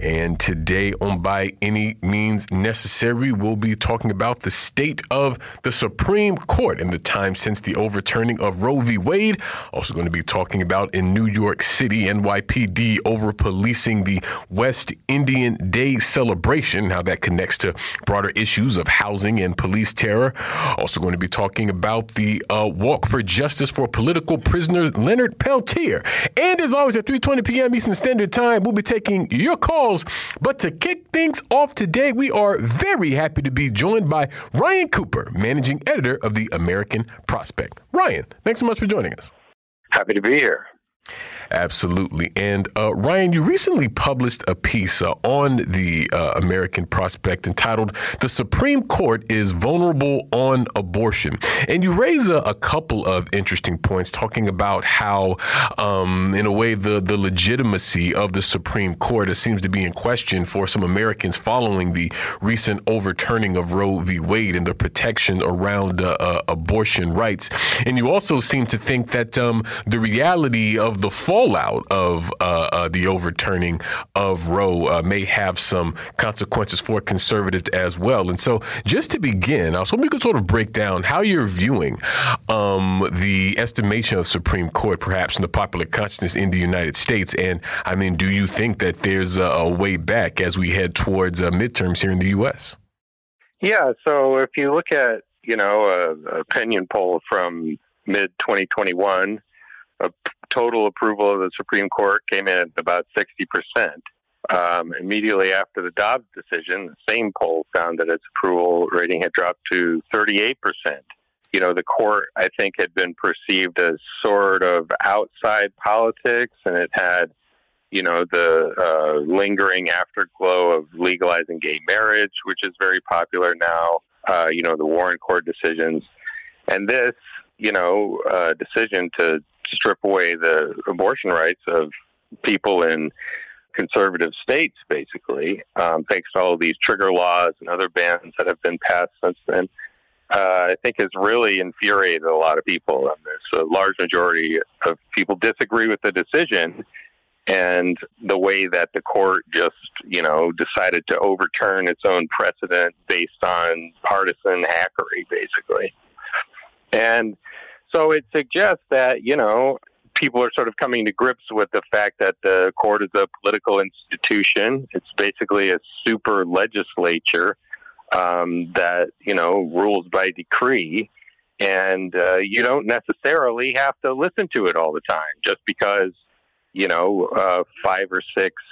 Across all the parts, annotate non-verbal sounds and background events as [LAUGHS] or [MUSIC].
And today on By Any Means Necessary, we'll be talking about the state of the Supreme Court in the time since the overturning of Roe v. Wade. Also going to be talking about in New York City, NYPD over policing the West Indian Day celebration, how that connects to broader issues of housing and police terror. Also going to be talking about the uh, walk for justice for political prisoner Leonard Peltier. And as always, at 3.20 p.m. Eastern Standard Time, we'll be taking your call But to kick things off today, we are very happy to be joined by Ryan Cooper, managing editor of the American Prospect. Ryan, thanks so much for joining us. Happy to be here. Absolutely. And uh, Ryan, you recently published a piece uh, on the uh, American Prospect entitled The Supreme Court is Vulnerable on Abortion. And you raise a, a couple of interesting points talking about how, um, in a way, the, the legitimacy of the Supreme Court seems to be in question for some Americans following the recent overturning of Roe v. Wade and the protection around uh, uh, abortion rights. And you also seem to think that um, the reality of the fall fallout of uh, uh, the overturning of Roe uh, may have some consequences for conservatives as well. And so, just to begin, I was hoping you could sort of break down how you're viewing um, the estimation of Supreme Court, perhaps in the popular consciousness in the United States. And I mean, do you think that there's a, a way back as we head towards uh, midterms here in the U.S.? Yeah. So, if you look at you know, a, opinion poll from mid 2021 a total approval of the Supreme Court came in at about 60%. Um, immediately after the Dobbs decision, the same poll found that its approval rating had dropped to 38%. You know, the court, I think, had been perceived as sort of outside politics, and it had, you know, the uh, lingering afterglow of legalizing gay marriage, which is very popular now, uh, you know, the Warren Court decisions. And this, you know, uh, decision to strip away the abortion rights of people in conservative states, basically, um, thanks to all these trigger laws and other bans that have been passed since then. Uh, I think has really infuriated a lot of people. And there's a large majority of people disagree with the decision and the way that the court just, you know, decided to overturn its own precedent based on partisan hackery, basically. And so it suggests that, you know, people are sort of coming to grips with the fact that the court is a political institution. It's basically a super legislature um, that, you know, rules by decree. And uh, you don't necessarily have to listen to it all the time just because, you know, uh, five or six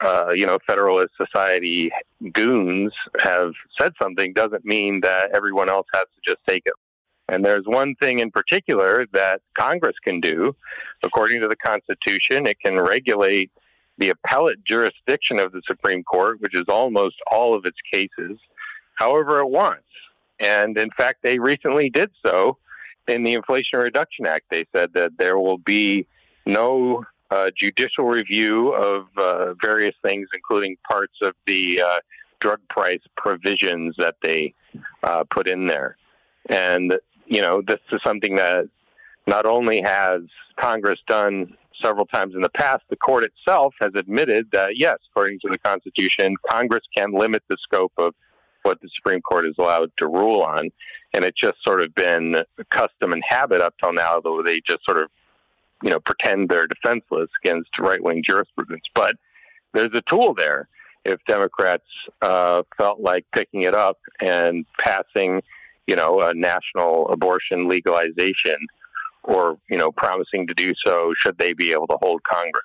uh, you know, Federalist Society goons have said something doesn't mean that everyone else has to just take it and there's one thing in particular that Congress can do. According to the Constitution, it can regulate the appellate jurisdiction of the Supreme Court, which is almost all of its cases, however it wants. And in fact, they recently did so in the Inflation Reduction Act. They said that there will be no uh, judicial review of uh, various things, including parts of the uh, drug price provisions that they uh, put in there. And you know, this is something that not only has Congress done several times in the past, the court itself has admitted that, yes, according to the Constitution, Congress can limit the scope of what the Supreme Court is allowed to rule on. And it's just sort of been custom and habit up till now, though they just sort of, you know, pretend they're defenseless against right wing jurisprudence. But there's a tool there if Democrats uh, felt like picking it up and passing you know, a national abortion legalization or, you know, promising to do so should they be able to hold Congress.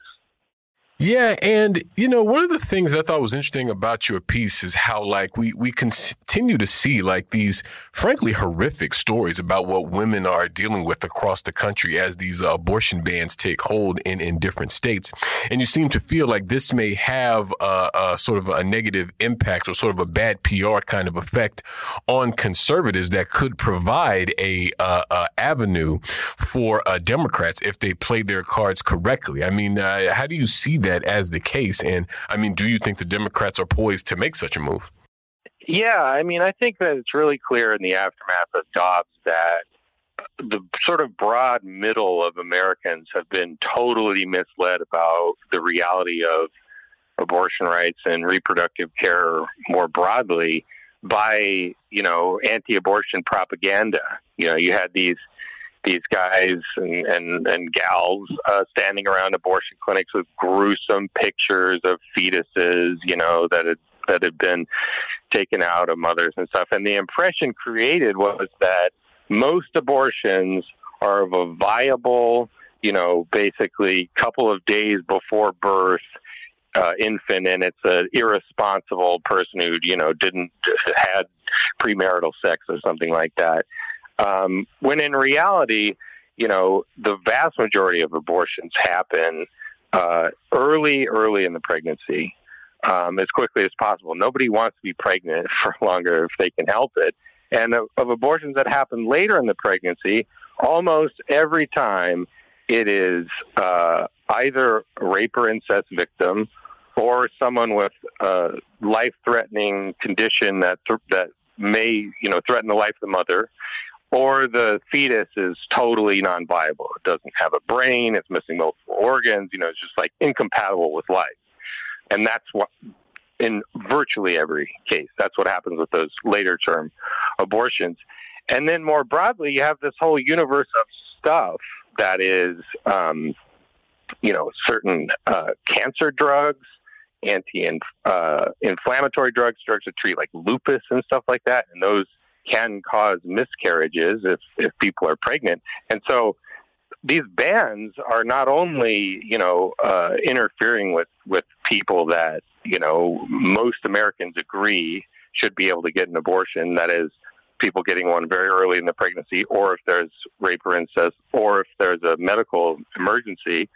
Yeah, and you know, one of the things I thought was interesting about your piece is how like we we continue to see like these frankly horrific stories about what women are dealing with across the country as these uh, abortion bans take hold in in different states, and you seem to feel like this may have a, a sort of a negative impact or sort of a bad PR kind of effect on conservatives that could provide a, uh, a avenue for uh, Democrats if they play their cards correctly. I mean, uh, how do you see? That as the case? And I mean, do you think the Democrats are poised to make such a move? Yeah, I mean, I think that it's really clear in the aftermath of Dobbs that the sort of broad middle of Americans have been totally misled about the reality of abortion rights and reproductive care more broadly by you know anti-abortion propaganda. You know, you had these these guys and and, and gals uh, standing around abortion clinics with gruesome pictures of fetuses, you know, that had that had been taken out of mothers and stuff. And the impression created was that most abortions are of a viable, you know, basically couple of days before birth uh, infant and it's an irresponsible person who you know didn't had premarital sex or something like that um, when in reality you know the vast majority of abortions happen uh, early early in the pregnancy um, as quickly as possible. Nobody wants to be pregnant [LAUGHS] for longer if they can help it. And of, of abortions that happen later in the pregnancy almost every time it is uh, either a rape or incest victim or someone with a life-threatening condition that th- that may you know threaten the life of the mother, or the fetus is totally non-viable. It doesn't have a brain. It's missing multiple organs. You know, it's just like incompatible with life, and that's what. In virtually every case, that's what happens with those later term abortions. And then more broadly, you have this whole universe of stuff that is, um, you know, certain uh, cancer drugs, anti-inflammatory uh, drugs, drugs that treat like lupus and stuff like that, and those can cause miscarriages if if people are pregnant. And so these bans are not only you know uh, interfering with with people that you know most Americans agree should be able to get an abortion. That is people getting one very early in the pregnancy, or if there's rape or incest, or if there's a medical emergency.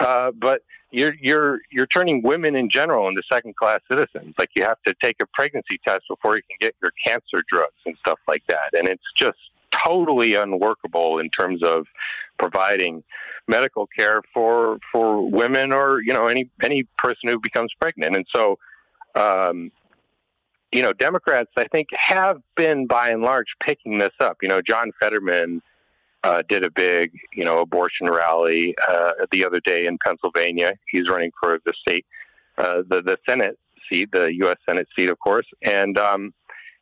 Uh, but you're you're you're turning women in general into second class citizens. Like you have to take a pregnancy test before you can get your cancer drugs and stuff like that. And it's just totally unworkable in terms of providing medical care for for women or you know any any person who becomes pregnant. And so um, you know, Democrats I think have been by and large picking this up. You know, John Fetterman uh, did a big, you know, abortion rally uh, the other day in Pennsylvania. He's running for the state, uh, the the Senate seat, the U.S. Senate seat, of course. And um,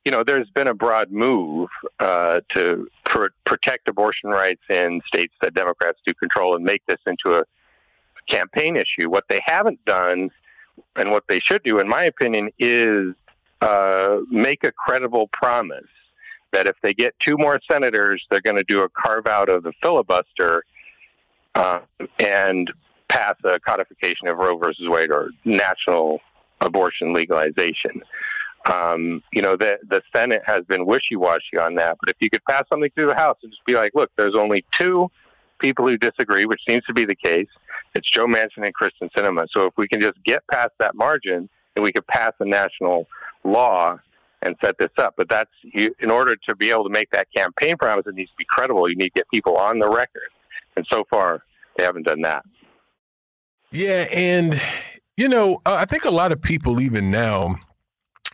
you know, there's been a broad move uh, to pr- protect abortion rights in states that Democrats do control and make this into a campaign issue. What they haven't done, and what they should do, in my opinion, is uh, make a credible promise that if they get two more senators, they're going to do a carve out of the filibuster uh, and pass a codification of Roe versus Wade or national abortion legalization. Um, you know, the the Senate has been wishy washy on that, but if you could pass something through the House and just be like, look, there's only two people who disagree, which seems to be the case. It's Joe Manchin and Kyrsten Sinema. So if we can just get past that margin, and we could pass a national law and set this up. But that's you, in order to be able to make that campaign promise, it needs to be credible. You need to get people on the record, and so far they haven't done that. Yeah, and you know, I think a lot of people even now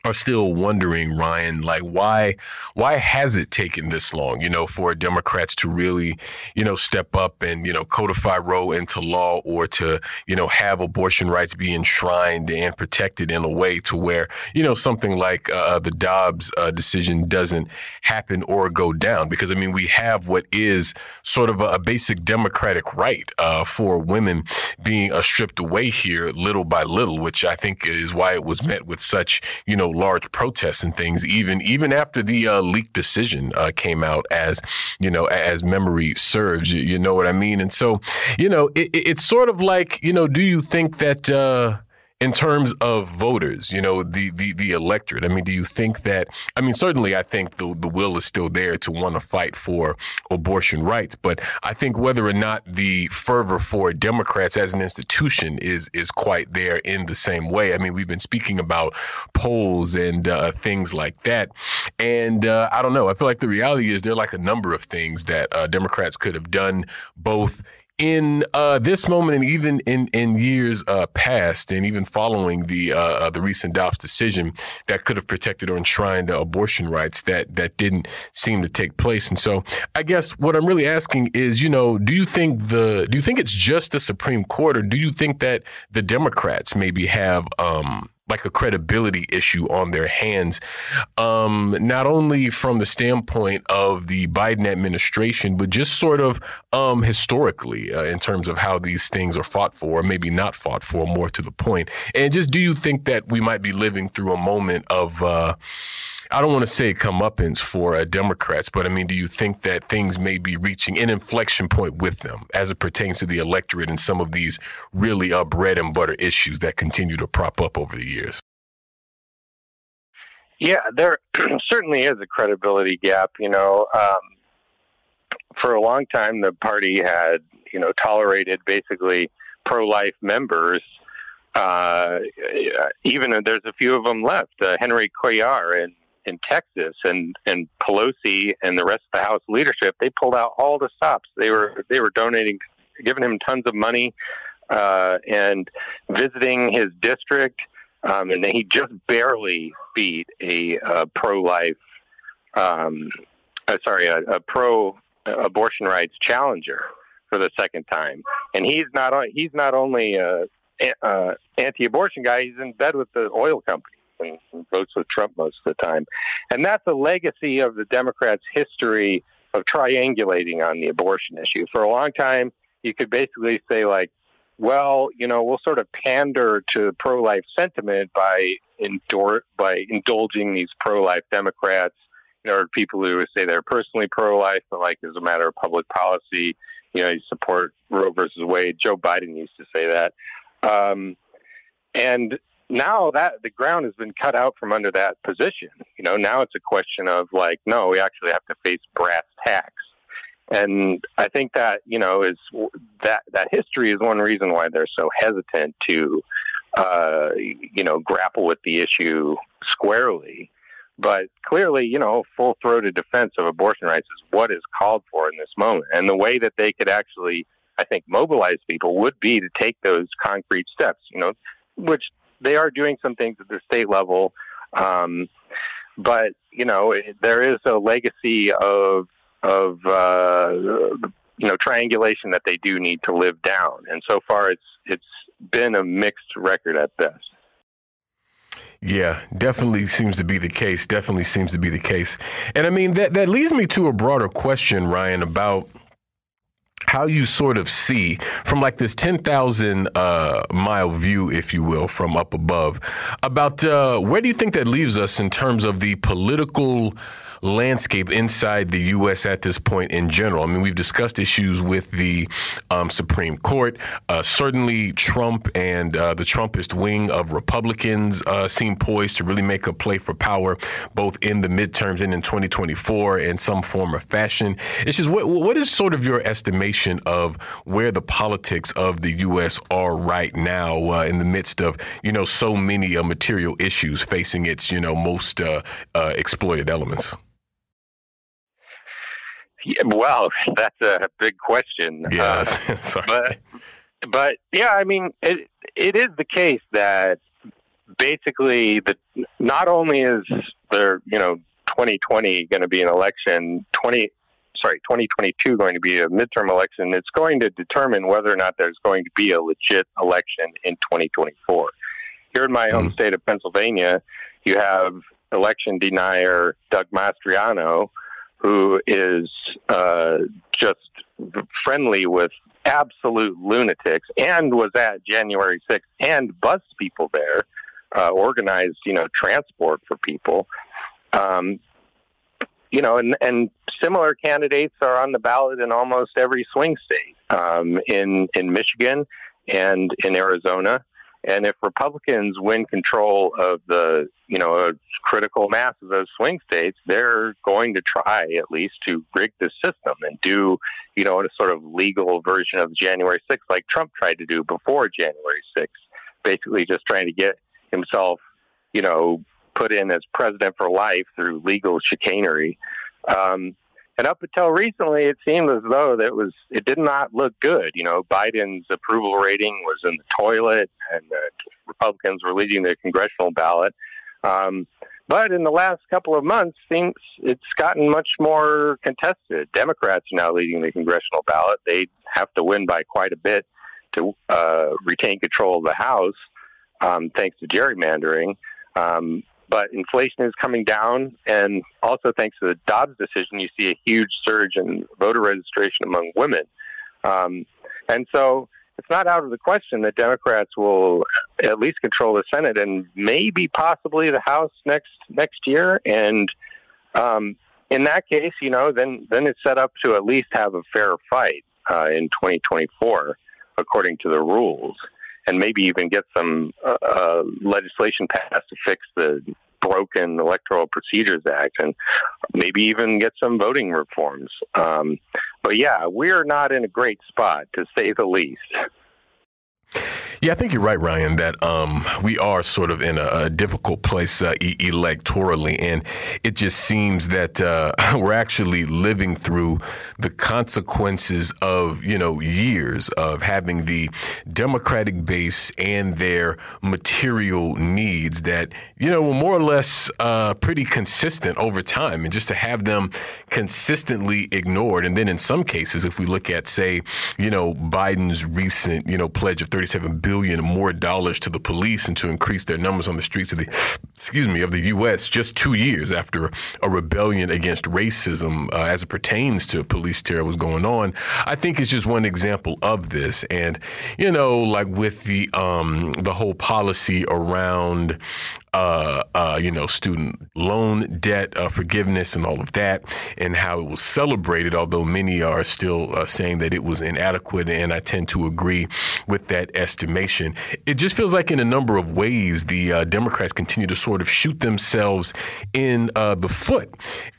are still wondering, Ryan, like why why has it taken this long, you know, for Democrats to really, you know, step up and, you know, codify Roe into law or to, you know, have abortion rights be enshrined and protected in a way to where, you know, something like uh, uh, the Dobbs uh, decision doesn't happen or go down. Because, I mean, we have what is sort of a, a basic democratic right uh, for women being stripped away here little by little, which I think is why it was met with such, you know, large protests and things, even even after the uh, leaked decision uh, came out, as you know, as memory serves. You, you, know what I mean? And so, you know, it, it's sort of like, you know, do you think that? Uh, in terms of voters, you know, the, the, the electorate, I mean, do you think that, I mean, certainly I think the, the will is still there to want to fight for abortion rights, but I think whether or not the fervor for Democrats as an institution is, is quite there in the same way. I mean, we've been speaking about polls and uh, things like that. And uh, I don't know, I feel like the reality is there are like a number of things that uh, Democrats could have done both in uh, this moment, and even in in years uh, past, and even following the uh, uh the recent Dobbs decision that could have protected or enshrined abortion rights, that that didn't seem to take place. And so, I guess what I'm really asking is, you know, do you think the do you think it's just the Supreme Court, or do you think that the Democrats maybe have um, like a credibility issue on their hands, um, not only from the standpoint of the Biden administration, but just sort of um, historically uh, in terms of how these things are fought for, or maybe not fought for, more to the point. And just do you think that we might be living through a moment of, uh, I don't want to say comeuppance for uh, Democrats, but I mean, do you think that things may be reaching an inflection point with them as it pertains to the electorate and some of these really uh, bread and butter issues that continue to prop up over the years? Yeah, there [CLEARS THROAT] certainly is a credibility gap. You know, um, for a long time, the party had, you know, tolerated basically pro-life members. Uh, even there's a few of them left. Uh, Henry Cuellar and in Texas and and Pelosi and the rest of the House leadership, they pulled out all the stops. They were they were donating, giving him tons of money, uh, and visiting his district. Um, and he just barely beat a, pro-life, um, uh, sorry, a, a pro-abortion rights challenger for the second time. And he's not he's not only a, a anti-abortion guy; he's in bed with the oil company and, votes with Trump most of the time. And that's a legacy of the Democrats' history of triangulating on the abortion issue. For a long time, you could basically say, like, well, you know, we'll sort of pander to pro-life sentiment by endor- by indulging these pro-life Democrats. You know, people who say they're personally pro-life, but like as a matter of public policy, you know, you support Roe versus Wade. Joe Biden used to say that. Um, and now that the ground has been cut out from under that position. You know, now it's a question of like, no, we actually have to face brass tacks. And I think that you know is that that history is one reason why they're so hesitant to, uh, you know, grapple with the issue squarely. But clearly, you know, full throated defense of abortion rights is what is called for in this moment. And the way that they could actually, I think, mobilize people would be to take those concrete steps, you know, which they are doing some things at the state level, um, but you know there is a legacy of of uh, you know triangulation that they do need to live down, and so far it's it's been a mixed record at best. Yeah, definitely seems to be the case. Definitely seems to be the case. And I mean that that leads me to a broader question, Ryan, about how you sort of see from like this 10,000 uh, mile view, if you will, from up above, about uh, where do you think that leaves us in terms of the political landscape inside the U.S. at this point in general. I mean, we've discussed issues with the um, Supreme Court. Uh, certainly, Trump and uh, the Trumpist wing of Republicans uh, seem poised to really make a play for power, both in the midterms and in 2024 in some form or fashion. It's just what, what is sort of your estimation of where the politics of the U.S. are right now uh, in the midst of, you know, so many uh, material issues facing its, you know, most uh, exploited elements? Yeah, well, that's a big question. Yes, [LAUGHS] uh, but but yeah, I mean, it it is the case that basically the not only is there you know 2020 going to be an election 20 sorry 2022 going to be a midterm election it's going to determine whether or not there's going to be a legit election in 2024 here in my home mm. state of pennsylvania you have election denier doug mastriano who is uh, just friendly with absolute lunatics and was at January 6th and bussed people there, uh, organized, you know, transport for people. Um, you know, and, and similar candidates are on the ballot in almost every swing state um, in in Michigan and in Arizona. And if Republicans win control of the, you know, critical mass of those swing states, they're going to try at least to rig the system and do, you know, a sort of legal version of January 6th, like Trump tried to do before January 6th, basically just trying to get himself, you know, put in as president for life through legal chicanery. Um, and up until recently, it seemed as though that was it did not look good. You know, Biden's approval rating was in the toilet, and the Republicans were leading the congressional ballot. Um, but in the last couple of months, things it's gotten much more contested. Democrats are now leading the congressional ballot. They have to win by quite a bit to uh, retain control of the House, um, thanks to gerrymandering. Um, but inflation is coming down, and also thanks to the Dobbs decision, you see a huge surge in voter registration among women. Um, and so it's not out of the question that Democrats will at least control the Senate and maybe possibly the House next next year. And um, in that case, you know, then then it's set up to at least have a fair fight uh, in 2024 according to the rules and maybe even get some uh, uh, legislation passed to fix the broken Electoral Procedures Act and maybe even get some voting reforms. Um, but yeah, we're not in a great spot, to say the least. Yeah, I think you're right, Ryan, that um, we are sort of in a, a difficult place uh, e- electorally. And it just seems that uh, [LAUGHS] we're actually living through the consequences of, you know, years of having the Democratic base and their material needs that, you know, were more or less uh, pretty consistent over time. And just to have them consistently ignored. And then in some cases, if we look at, say, you know, Biden's recent, you know, pledge of 37 billion more dollars to the police and to increase their numbers on the streets of the excuse me of the U.S. just two years after a rebellion against racism uh, as it pertains to police terror was going on. I think it's just one example of this, and you know, like with the um, the whole policy around uh, uh, you know, student loan debt uh, forgiveness and all of that, and how it was celebrated, although many are still uh, saying that it was inadequate. And I tend to agree with that estimation. It just feels like, in a number of ways, the uh, Democrats continue to sort of shoot themselves in uh, the foot.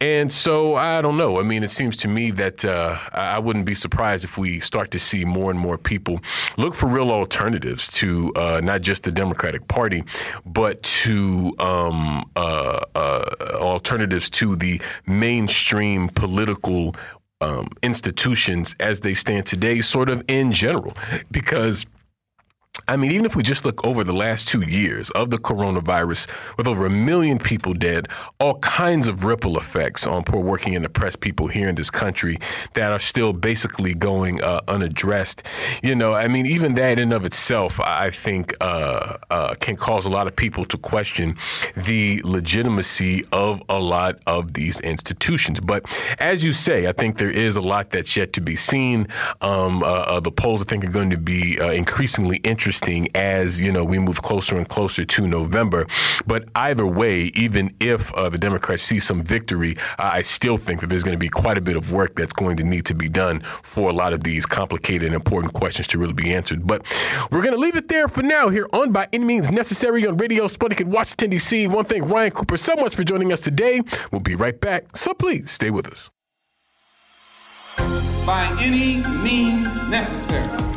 And so I don't know. I mean, it seems to me that I wouldn't be surprised if we start to see more and more people look for real alternatives to not just the Democratic Party, but to um, uh, uh, alternatives to the mainstream political um, institutions as they stand today, sort of in general, because I mean, even if we just look over the last two years of the coronavirus, with over a million people dead, all kinds of ripple effects on poor working and oppressed people here in this country that are still basically going uh, unaddressed. You know, I mean, even that in of itself, I think, uh, uh, can cause a lot of people to question the legitimacy of a lot of these institutions. But as you say, I think there is a lot that's yet to be seen. Um, uh, uh, the polls, I think, are going to be uh, increasingly interesting interesting as you know we move closer and closer to November. But either way, even if uh, the Democrats see some victory, uh, I still think that there's going to be quite a bit of work that's going to need to be done for a lot of these complicated and important questions to really be answered. But we're going to leave it there for now here on By Any Means Necessary on Radio Sputnik in Washington, D.C. One thing, Ryan Cooper so much for joining us today. We'll be right back, so please stay with us. By any means necessary.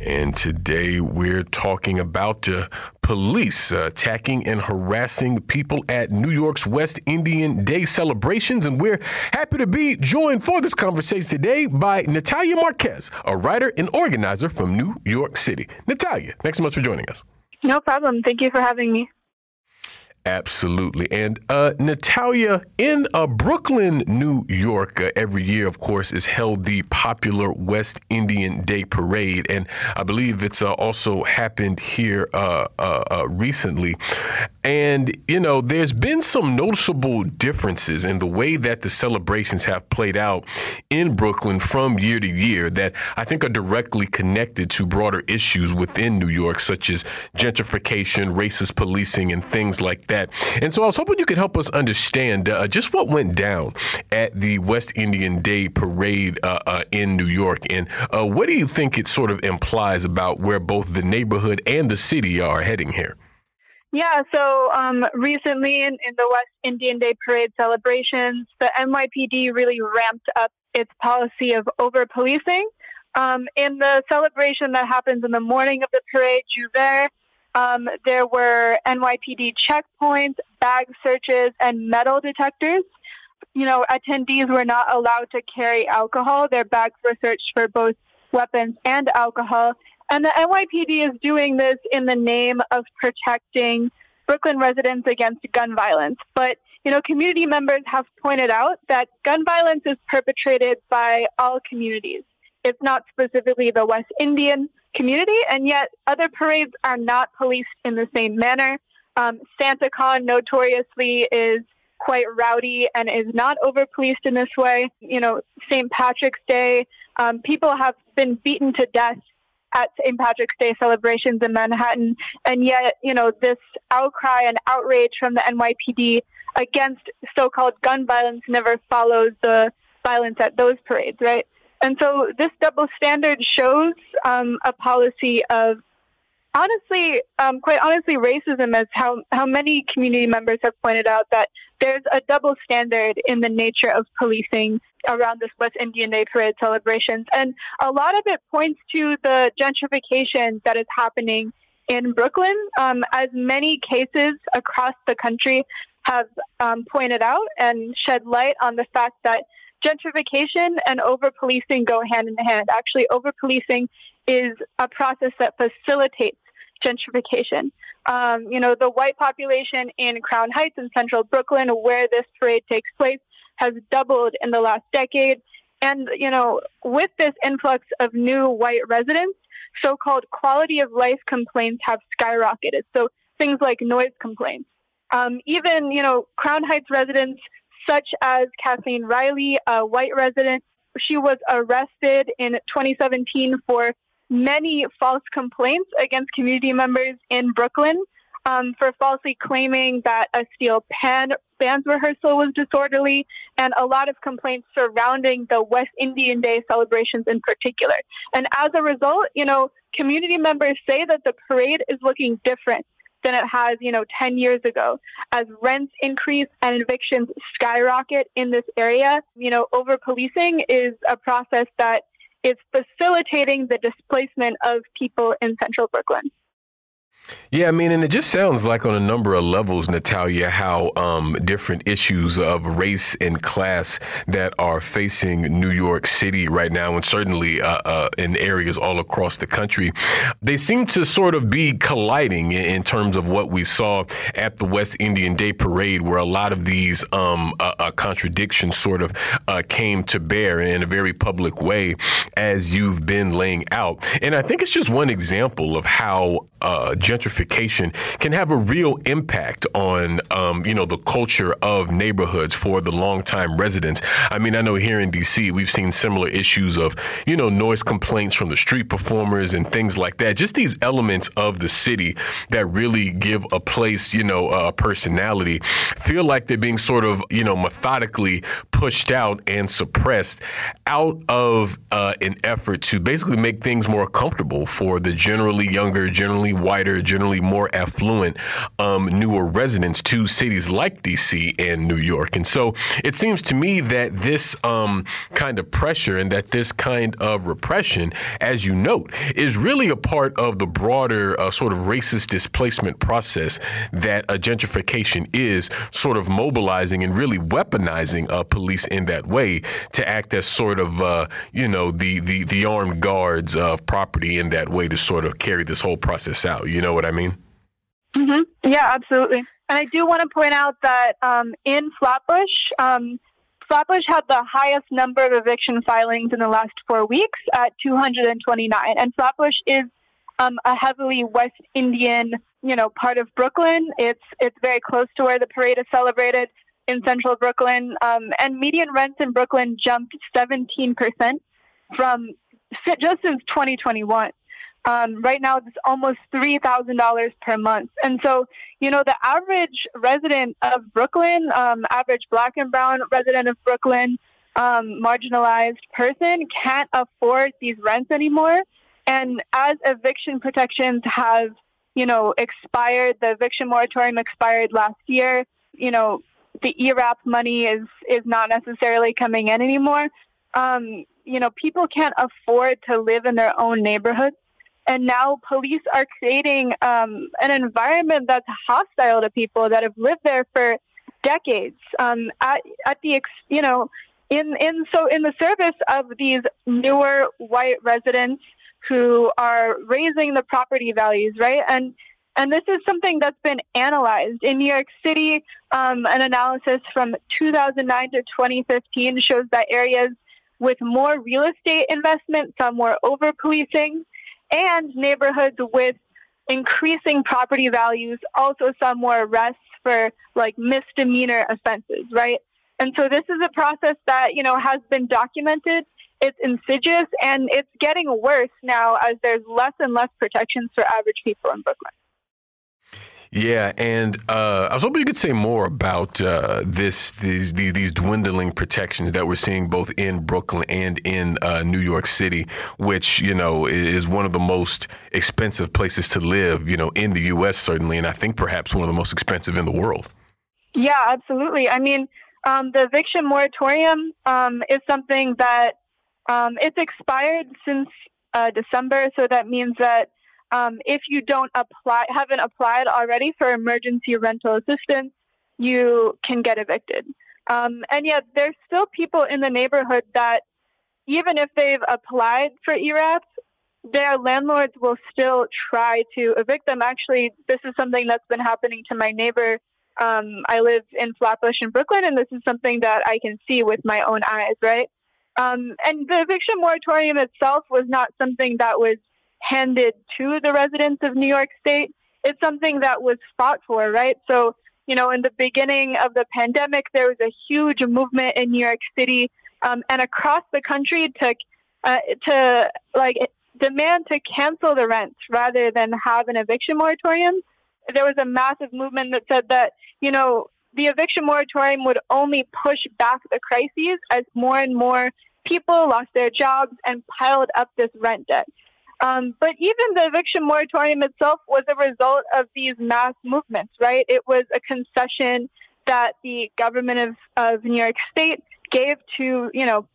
And today we're talking about uh, police uh, attacking and harassing people at New York's West Indian Day celebrations. And we're happy to be joined for this conversation today by Natalia Marques, a writer and organizer from New York City. Natalia, thanks so much for joining us. No problem. Thank you for having me. Absolutely. And uh, Natalia, in uh, Brooklyn, New York, uh, every year, of course, is held the popular West Indian Day Parade. And I believe it's uh, also happened here uh, uh, recently. And, you know, there's been some noticeable differences in the way that the celebrations have played out in Brooklyn from year to year that I think are directly connected to broader issues within New York, such as gentrification, racist policing, and things like that that. And so I was hoping you could help us understand uh, just what went down at the West Indian Day Parade uh, uh, in New York, and uh, what do you think it sort of implies about where both the neighborhood and the city are heading here? Yeah, so um, recently in, in, the West Indian Day Parade celebrations, the NYPD really ramped up its policy of over policing. Um, in the celebration that happens in the morning of the parade, Jouvert, um, there were NYPD checkpoints, bag searches, and metal detectors. You know, attendees were not allowed to carry alcohol. Their bags were searched for both weapons and alcohol. And the NYPD is doing this in the name of protecting Brooklyn residents against gun violence. But, you know, community members have pointed out that gun violence is perpetrated by all communities. It's not specifically the West Indian community, and yet other parades are not policed in the same manner. Um, SantaCon notoriously is quite rowdy and is not over policed in this way. You know, St. Patrick's Day, um, people have been beaten to death at St. Patrick's Day celebrations in Manhattan. And yet, you know, this outcry and outrage from the NYPD against so called gun violence never follows the violence at those parades, right? And so this double standard shows um, a policy of honestly, um, quite honestly, racism, as how, how many community members have pointed out that there's a double standard in the nature of policing around this West Indian Day Parade celebrations. And a lot of it points to the gentrification that is happening in Brooklyn, um, as many cases across the country have um, pointed out and shed light on the fact that gentrification and over policing go hand in hand. Actually, over policing is a process that facilitates gentrification. Um, you know, the white population in Crown Heights in central Brooklyn, where this parade takes place, has doubled in the last decade. And, you know, with this influx of new white residents, so called quality of life complaints have skyrocketed. So things like noise complaints. Um, even, you know, Crown Heights residents, such as Kathleen Riley, a white resident, she was arrested in 2017 for many false complaints against community members in Brooklyn um, for falsely claiming that a steel pan band's rehearsal was disorderly, and a lot of complaints surrounding the West Indian Day celebrations in particular. And as a result, you know, community members say that the parade is looking different than it has, you know, 10 years ago. As rents increase and evictions skyrocket in this area, you know, over policing is a process that is facilitating the displacement of people in central Brooklyn. Yeah, I mean, and it just sounds like on a number of levels, Natalia, how um, different issues of race and class that are facing New York City right now, and certainly uh, uh, in areas all across the country, they seem to sort of be colliding in, terms of what we saw at the West Indian Day Parade, where a lot of these um, uh contradictions sort of uh, came to bear in a very public way, as you've been laying out. And I think it's just one example of how uh, gentrification can have a real impact on, um, you know, the culture of neighborhoods for the longtime residents. I mean, I know here in D.C. we've seen similar issues of, you know, noise complaints from the street performers and things like that. Just these elements of the city that really give a place, you know, a personality, feel like they're being sort of, you know, methodically pushed out and suppressed out of uh, an effort to basically make things more comfortable for the generally younger, generally whiter, generally more affluent, um, newer residents to cities like DC and New York. And so it seems to me that this um, kind of pressure and that this kind of repression, as you note, is really a part of the broader uh, sort of racist displacement process that gentrification is sort of mobilizing and really weaponizing uh, police in that way to act as sort of, uh, you know, the, the, the armed guards of property in that way to sort of carry this whole process out. You know what I mean? Mm-hmm. Yeah, absolutely. And I do want to point out that um, in Flatbush, um, Flatbush had the highest number of eviction filings in the last four weeks at 229. And Flatbush is um, a heavily West Indian, you know, part of Brooklyn. It's it's very close to where the parade is celebrated in central Brooklyn. Um, and median rents in Brooklyn jumped 17% from just since 2021. Um, right now, it's almost $3,000 per month. And so, you know, the average resident of Brooklyn, um, average black and brown resident of Brooklyn, um, marginalized person can't afford these rents anymore. And as eviction protections have, you know, expired, the eviction moratorium expired last year, you know, the ERAP money is, is not necessarily coming in anymore. Um, you know, people can't afford to live in their own neighborhoods. And now police are creating um, an environment that's hostile to people that have lived there for decades. Um, at, at the, you know, in, in, so in the service of these newer white residents who are raising the property values, right? And, and this is something that's been analyzed in New York City. Um, an analysis from 2009 to 2015 shows that areas with more real estate investment saw more over policing and neighborhoods with increasing property values also saw more arrests for like misdemeanor offenses, right? And so this is a process that, you know, has been documented. It's insidious and it's getting worse now as there's less and less protections for average people in Brooklyn. Yeah, and uh, I was hoping you could say more about uh, this these, these, these dwindling protections that we're seeing both in Brooklyn and in uh, New York City, which you know is one of the most expensive places to live, you know, in the U.S. certainly, and I think perhaps one of the most expensive in the world. Yeah, absolutely. I mean, um, the eviction moratorium um, is something that um, it's expired since uh, December, so that means that um, if you don't apply, haven't applied already for emergency rental assistance, you can get evicted. Um, and yet, there's still people in the neighborhood that, even if they've applied for ERAPs, their landlords will still try to evict them. Actually, this is something that's been happening to my neighbor. Um, I live in Flatbush in Brooklyn, and this is something that I can see with my own eyes, right? Um, and the eviction moratorium itself was not something that was handed to the residents of New York State. It's something that was fought for, right? So, you know, in the beginning of the pandemic, there was a huge movement in New York City um, and across the country to uh, to like demand to cancel the rents rather than have an eviction moratorium. There was a massive movement that said that you know the eviction moratorium would only push back the crises as more and more people lost their jobs and piled up this rent debt. Um, but even the eviction moratorium itself was a result of these mass movements, right? It was a concession that the government of, of New York State gave to, you know,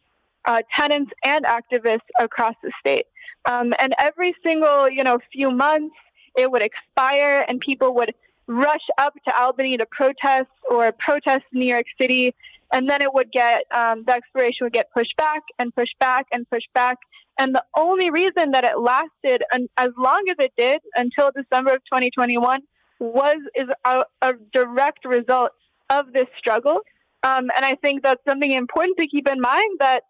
uh, tenants and activists across the state. Um, and every single, you know, few months, it would expire and people would rush up to Albany to protest or protest New York City. And then it would get, um, the expiration would get pushed back and pushed back and pushed back. And the only reason that it lasted an, as long as it did until December of 2021 was is a, a direct result of this struggle. Um, and I think that's something important to keep in mind that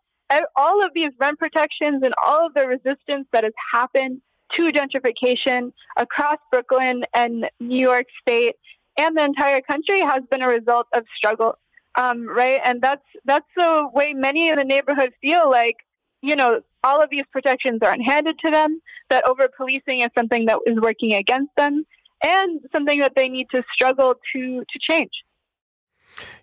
all of these rent protections and all of the resistance that has happened to gentrification across Brooklyn and New York State and the entire country has been a result of struggle, um, right? And that's that's the way many in the neighborhood feel like you know, all of these protections aren't handed to them, that over policing is something that is working against them, and something that they need to struggle to, to change.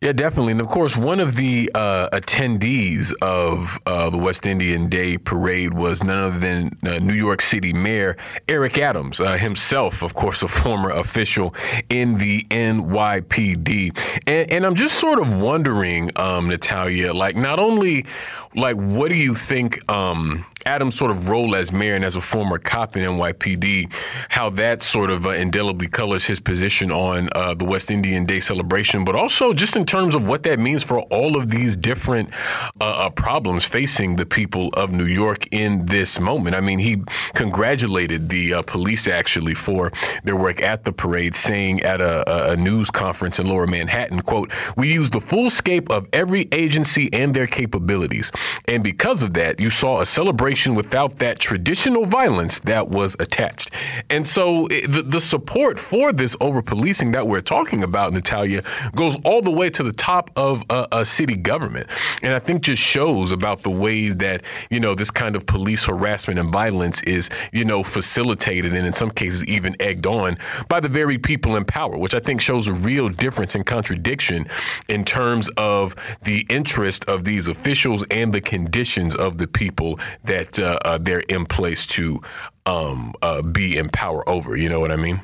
Yeah, definitely. And of course, one of the uh, attendees of uh, the West Indian Day Parade was none other than uh, New York City Mayor Eric Adams, uh, himself, of course, a former official in the NYPD. And, and I'm just sort of wondering, um, Natalia, like, not only, like, what do you think? Um, Adams' sort of role as mayor and as a former cop in NYPD, how that sort of uh, indelibly colors his position on uh, the West Indian Day celebration, but also just in terms of what that means for all of these different uh, uh problems facing the people of New York in this moment. I mean, he congratulated the uh, police actually for their work at the parade, saying at a, a news conference in Lower Manhattan, "quote We use the full scope of every agency and their capabilities, and because of that, you saw a celebration." Celebration without that traditional violence that was attached. And so the, the support for this over policing that we're talking about, Natalia, goes all the way to the top of a, a city government. And I think just shows about the way that, you know, this kind of police harassment and violence is, you know, facilitated and in some cases even egged on by the very people in power, which I think shows a real difference and contradiction in terms of the interest of these officials and the conditions of the people that uh, uh, they're in place to um, uh, be in power over. You know what I mean?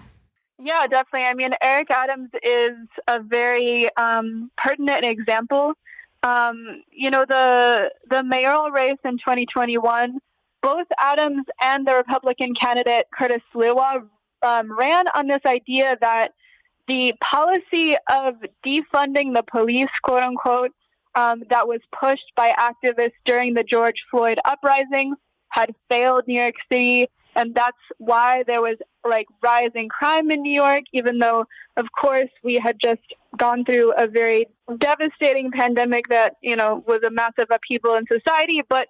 Yeah, definitely. I mean, Eric Adams is a very um, pertinent example. Um, you know, the the mayoral race in 2021, both Adams and the Republican candidate Curtis Sliwa um, ran on this idea that the policy of defunding the police, quote unquote, um, that was pushed by activists during the George Floyd uprisings had failed New York City. And that's why there was like rising crime in New York, even though, of course, we had just gone through a very devastating pandemic that, you know, was a massive upheaval in society. But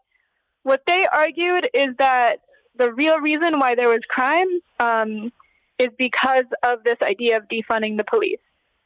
what they argued is that the real reason why there was crime um, is because of this idea of defunding the police.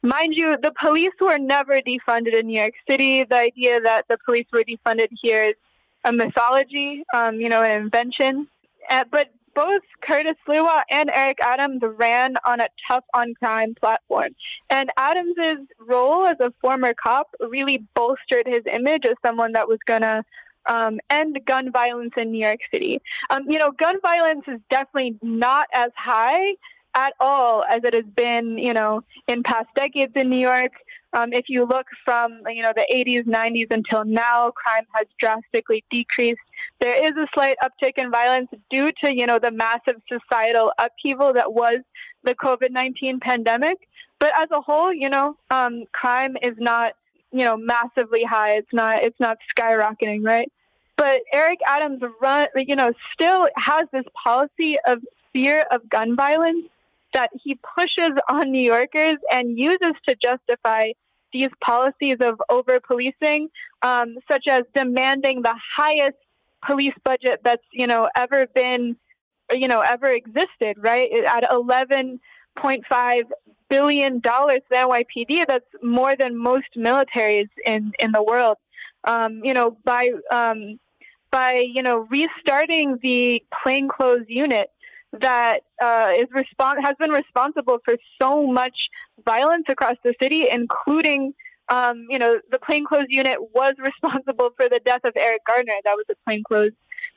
Mind you, the police were never defunded in New York City. The idea that the police were defunded here is a mythology, um, you know, an invention. Uh, but both Curtis Sliwa and Eric Adams ran on a tough on crime platform. And Adams's role as a former cop really bolstered his image as someone that was going to um, end gun violence in New York City. Um, you know, gun violence is definitely not as high at all as it has been, you know, in past decades in New York. Um, if you look from, you know, the 80s, 90s until now, crime has drastically decreased. There is a slight uptick in violence due to, you know, the massive societal upheaval that was the COVID-19 pandemic. But as a whole, you know, um, crime is not, you know, massively high. It's not, it's not skyrocketing, right? But Eric Adams run, you know, still has this policy of fear of gun violence that he pushes on New Yorkers and uses to justify these policies of over policing, um, such as demanding the highest police budget that's you know ever been, you know, ever existed. Right at eleven point five billion dollars the NYPD. That's more than most militaries in in the world. Um, you know, by um, by you know restarting the plainclothes unit that uh, is respon- has been responsible for so much violence across the city, including, um, you know, the plainclothes unit was [LAUGHS] responsible for the death of Eric Gardner. That was a plainclothes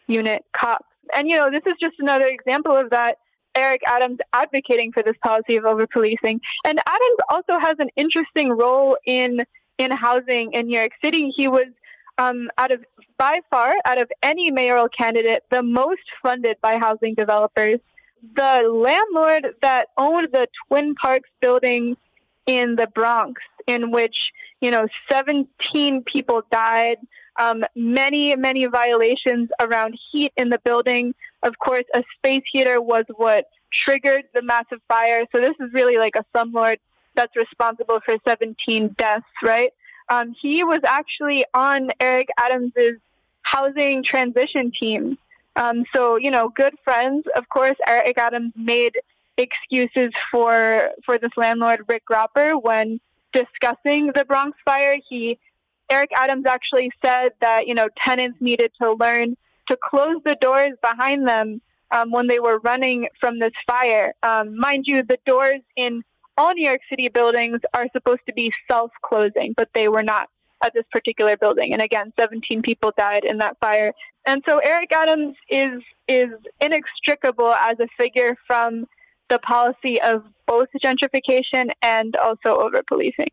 unit cop. And, you know, this is just another example of that. Eric Adams advocating for this policy of over policing. And Adams also has an interesting role in in housing in New York City. He was um, out of by far out of any mayoral candidate, the most funded by housing developers. The landlord that owned the Twin Parks building in the Bronx, in which you know 17 people died, um, many many violations around heat in the building. Of course, a space heater was what triggered the massive fire. So this is really like a slumlord that's responsible for 17 deaths, right? Um, he was actually on Eric Adams's housing transition team. Um, so you know, good friends. Of course, Eric Adams made excuses for for this landlord Rick Gropper when discussing the Bronx fire. He Eric Adams actually said that you know tenants needed to learn to close the doors behind them um, when they were running from this fire. Um, mind you, the doors in all New York City buildings are supposed to be self closing, but they were not at this particular building. And again, 17 people died in that fire. And so Eric Adams is is inextricable as a figure from the policy of both gentrification and also over policing.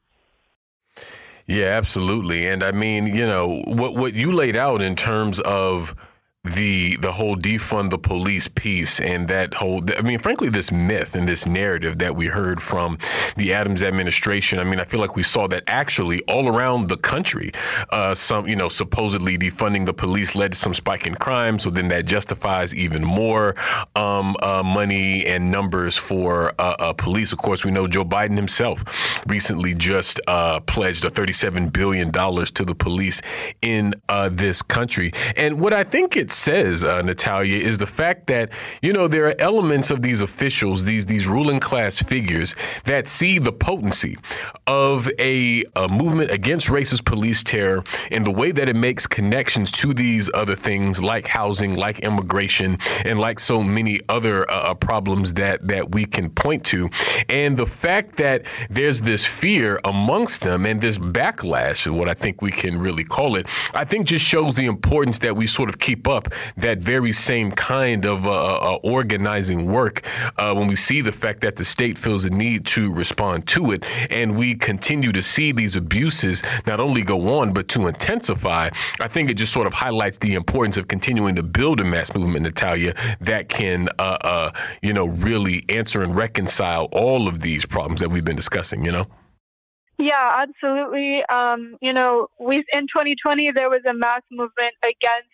Yeah, absolutely. And I mean, you know, what what you laid out in terms of the the whole defund the police piece and that whole I mean frankly this myth and this narrative that we heard from the Adams administration I mean I feel like we saw that actually all around the country. Uh, some you know supposedly defunding the police led to some spike in crime so then that justifies even more um, uh, money and numbers for uh, uh police. Of course we know Joe Biden himself recently just uh, pledged a 37 billion dollars to the police in uh, this country. And what I think it's says, uh, Natalia, is the fact that you know there are elements of these officials, these these ruling class figures that see the potency of a, a movement against racist police terror in the way that it makes connections to these other things like housing, like immigration, and like so many other uh, uh problems that that we can point to, and the fact that there's this fear amongst them and this backlash, is what I think we can really call it, I think just shows the importance that we sort of keep up that very same kind of uh, uh, uh, organizing work uh, when we see the fact that the state feels a need to respond to it. And we continue to see these abuses not only go on, but to intensify. I think it just sort of highlights the importance of continuing to build a mass movement, Natalia, that can, you know, really answer and reconcile all of these problems that we've been discussing, you know? Yeah, absolutely. Um, you know, we in 2020 there was a mass movement against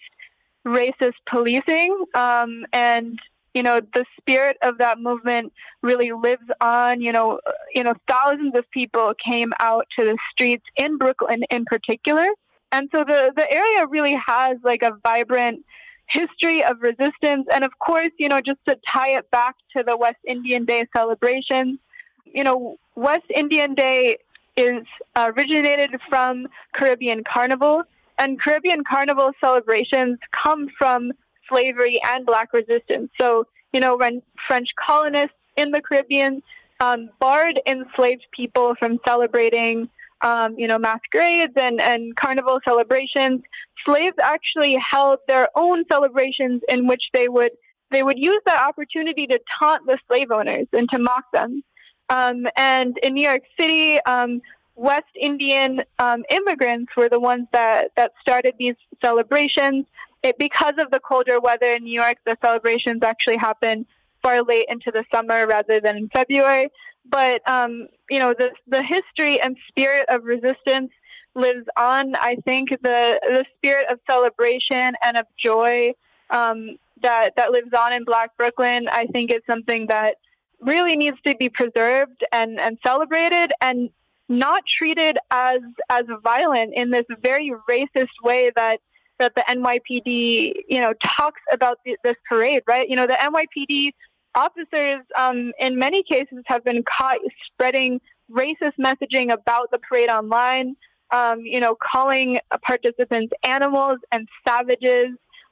racist policing, um, and you know the spirit of that movement really lives on. You know, you know thousands of people came out to the streets in Brooklyn in particular, and so the the area really has like a vibrant history of resistance, and of course, you know, just to tie it back to the West Indian Day celebrations. You know, West Indian Day is originated from Caribbean Carnival, and Caribbean Carnival celebrations come from slavery and Black resistance. So, you know, when French colonists in the Caribbean um, barred enslaved people from celebrating, um, you know, masquerades and, and carnival celebrations, slaves actually held their own celebrations in which they would they would use that opportunity to taunt the slave owners and to mock them. Um, and in New York City, um, West Indian um, immigrants were the ones that, that started these celebrations. It, because of the colder weather in New York, the celebrations actually happen far late into the summer rather than in February. But um, you know, the the history and spirit of resistance lives on. I think the the spirit of celebration and of joy um, that that lives on in Black Brooklyn. I think is something that really needs to be preserved and, and celebrated and not treated as as violent in this very racist way that that the NYPD you know talks about the, this parade right? You know the NYPD officers um, in many cases have been caught spreading racist messaging about the parade online um, you know calling participants animals and savages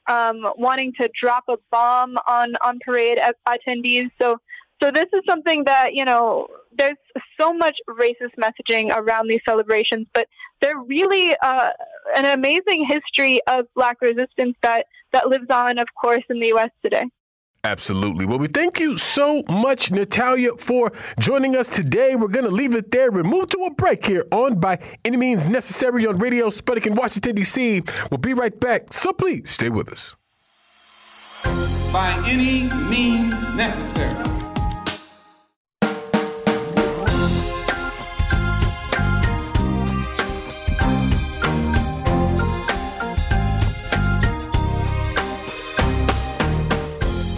um, wanting to drop a bomb on on parade attendees. So so this is something that, you know, there's so much racist messaging around these celebrations, but they're really uh, an amazing history of black resistance that, that lives on, of course, in the U.S. today. Absolutely. Well, we thank you so much, Natalia, for joining us today. We're going to leave it there. We'll move to a break here on By Any Means Necessary on Radio Sputnik in Washington, D.C. We'll be right back, so please stay with us. By any means necessary.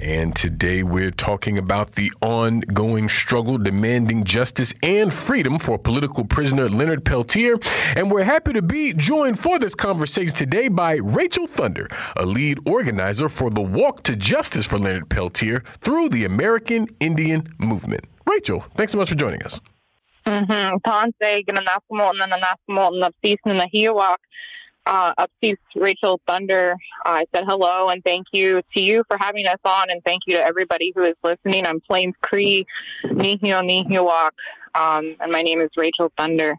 And today we're talking about the ongoing struggle demanding justice and freedom for political prisoner Leonard Peltier. And we're happy to be joined for this conversation today by Rachel Thunder, a lead organizer for the Walk to Justice for Leonard Peltier through the American Indian Movement. Rachel, thanks so much for joining us. Mm-hmm uh, Upseat's Rachel Thunder. Uh, I said hello and thank you to you for having us on, and thank you to everybody who is listening. I'm Plains Cree, Nihio Nihiwak, um, and my name is Rachel Thunder.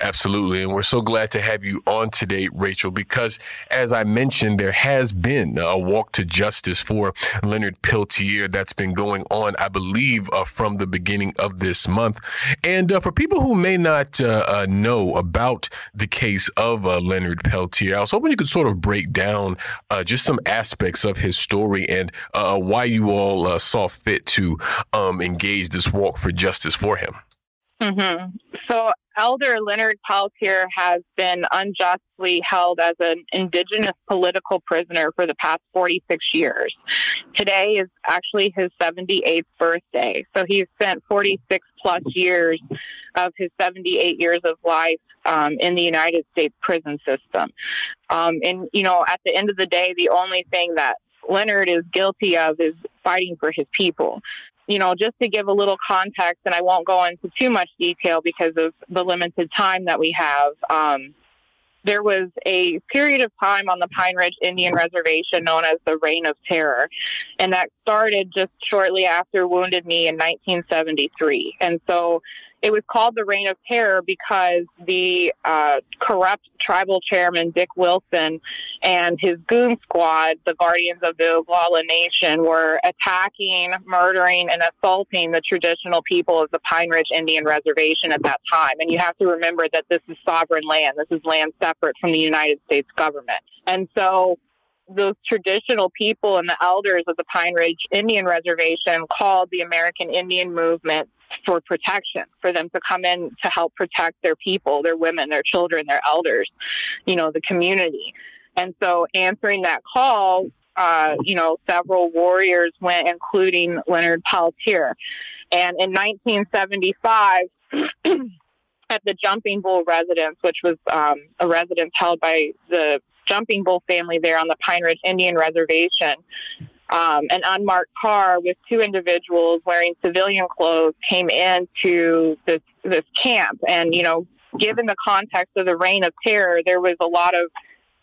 Absolutely. And we're so glad to have you on today, Rachel, because as I mentioned, there has been a walk to justice for Leonard Peltier that's been going on, I believe, uh, from the beginning of this month. And uh, for people who may not uh, uh know about the case of uh, Leonard Peltier, I was hoping you could sort of break down uh, just some aspects of his story and why you all saw fit to um, engage this walk for justice for him. Mm-hmm. So Elder Leonard Peltier has been unjustly held as an indigenous political prisoner for the past 46 years. Today is actually his 78th birthday. So he's spent 46 plus years of his 78 years of life um, in the United States prison system. Um, and, you know, at the end of the day, the only thing that Leonard is guilty of is fighting for his people you know, just to give a little context, and I won't go into too much detail because of the limited time that we have. Um, there was a period of time on the Pine Ridge Indian Reservation known as the Reign of Terror, and that started just shortly after Wounded Knee in 1973. And so it was called the Reign of Terror because the uh, corrupt tribal chairman, Dick Wilson, and his goon squad, the Guardians of the Oglala Nation, were attacking, murdering, and assaulting the traditional people of the Pine Ridge Indian Reservation at that time. And you have to remember that this is sovereign land. This is land separate from the United States government. And so those traditional people and the elders of the Pine Ridge Indian Reservation called the American Indian movement for protection, for them to come in to help protect their people, their women, their children, their elders, you know, the community. And so answering that call, uh, you know, several warriors went, including Leonard Peltier. And in 1975, [CLEARS THROAT] at the Jumping Bull residence, which was um, a residence held by the Jumping Bull family there on the Pine Ridge Indian Reservation, um, an unmarked car with two individuals wearing civilian clothes came into this this camp. And you know, given the context of the reign of terror, there was a lot of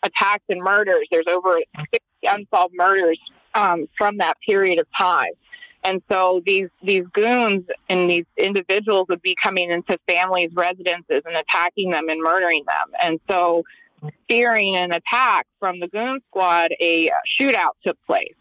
attacks and murders. There's over 60 unsolved murders um, from that period of time. And so these these goons and these individuals would be coming into families' residences and attacking them and murdering them. And so, fearing an attack from the goon squad, a shootout took place.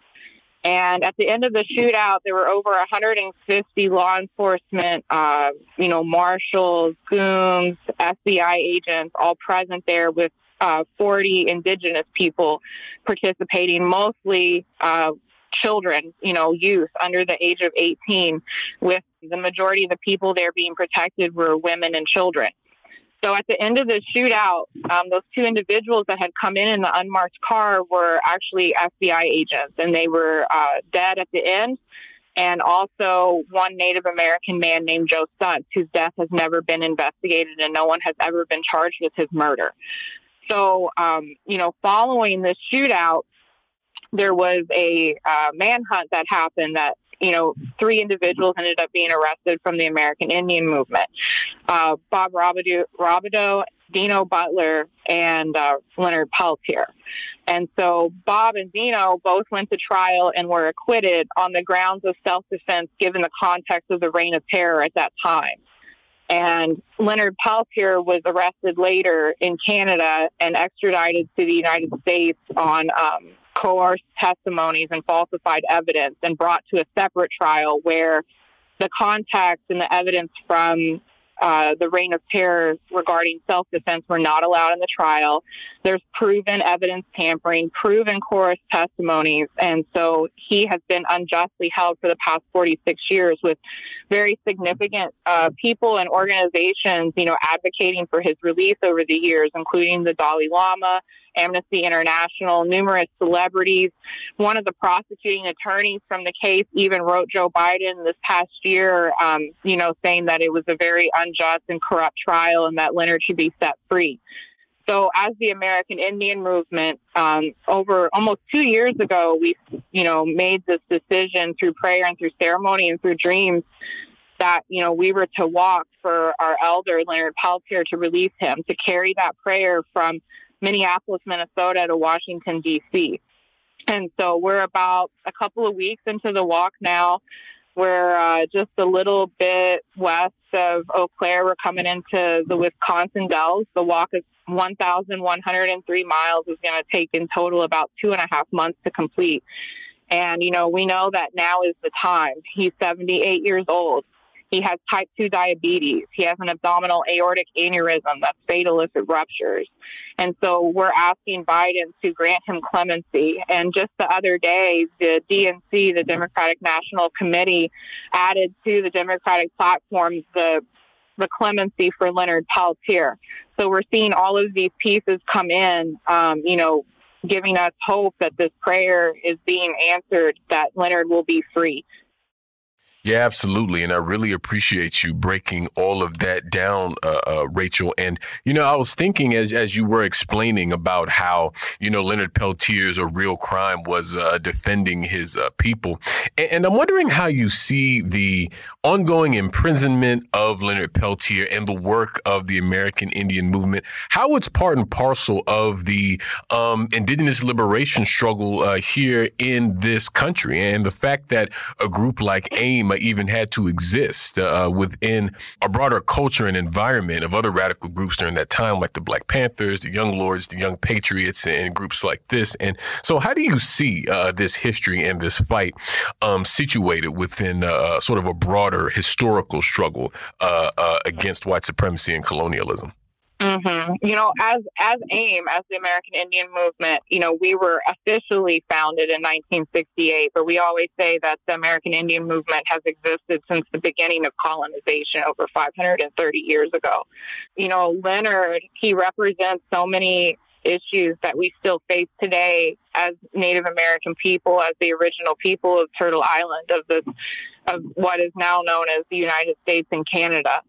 And at the end of the shootout, there were over 150 law enforcement, uh, you know, marshals, goons, FBI agents, all present there with uh, 40 indigenous people participating, mostly uh, children, you know, youth under the age of 18, with the majority of the people there being protected were women and children. So at the end of the shootout, um, those two individuals that had come in in the unmarked car were actually FBI agents, and they were uh, dead at the end. And also one Native American man named Joe Stuntz, whose death has never been investigated, and no one has ever been charged with his murder. So, um, you know, following this shootout, there was a uh, manhunt that happened that you know, three individuals ended up being arrested from the American Indian movement. Uh, Bob Robideau, Dino Butler, and uh, Leonard Peltier. And so Bob and Dino both went to trial and were acquitted on the grounds of self-defense given the context of the reign of terror at that time. And Leonard Peltier was arrested later in Canada and extradited to the United States on um, coerced testimonies and falsified evidence and brought to a separate trial where the context and the evidence from uh, the reign of terror regarding self defense were not allowed in the trial. There's proven evidence tampering, proven coerced testimonies. And so he has been unjustly held for the past 46 years with very significant uh, people and organizations, you know, advocating for his release over the years, including the Dalai Lama, Amnesty International, numerous celebrities. One of the prosecuting attorneys from the case even wrote Joe Biden this past year, um, you know, saying that it was a very unjust and corrupt trial and that Leonard should be set free. So, as the American Indian movement, um, over almost two years ago, we, you know, made this decision through prayer and through ceremony and through dreams that you know we were to walk for our elder Leonard Peltier to release him, to carry that prayer from Minneapolis, Minnesota to Washington, D.C. And so we're about a couple of weeks into the walk now. We're uh, just a little bit west of Eau Claire. We're coming into the Wisconsin Dells. The walk is 1,103 miles. is going to take in total about two and a half months to complete. And, you know, we know that now is the time. He's 78 years old. He has type 2 diabetes. He has an abdominal aortic aneurysm that's fatal if it ruptures. And so we're asking Biden to grant him clemency. And just the other day, the DNC, the Democratic National Committee, added to the Democratic platform the the clemency for Leonard Peltier. So we're seeing all of these pieces come in, um, you know, giving us hope that this prayer is being answered, that Leonard will be free. Yeah, absolutely. And I really appreciate you breaking all of that down, uh, uh, Rachel. And, you know, I was thinking as, as you were explaining about how, you know, Leonard Peltier's a real crime was uh, defending his uh, people. And, and, I'm wondering how you see the ongoing imprisonment of Leonard Peltier and the work of the American Indian movement, how it's part and parcel of the um, indigenous liberation struggle uh, here in this country. And the fact that a group like AIM, even had to exist uh, within a broader culture and environment of other radical groups during that time, like the Black Panthers, the Young Lords, the Young Patriots, and groups like this. And so, how do you see uh, this history and this fight um, situated within uh, sort of a broader historical struggle uh, uh, against white supremacy and colonialism? Mm-hmm. You know, as as AIM, as the American Indian Movement, you know, we were officially founded in 1968, but we always say that the American Indian Movement has existed since the beginning of colonization over 530 years ago. You know, Leonard, he represents so many issues that we still face today as Native American people, as the original people of Turtle Island, of this, of what is now known as the United States and Canada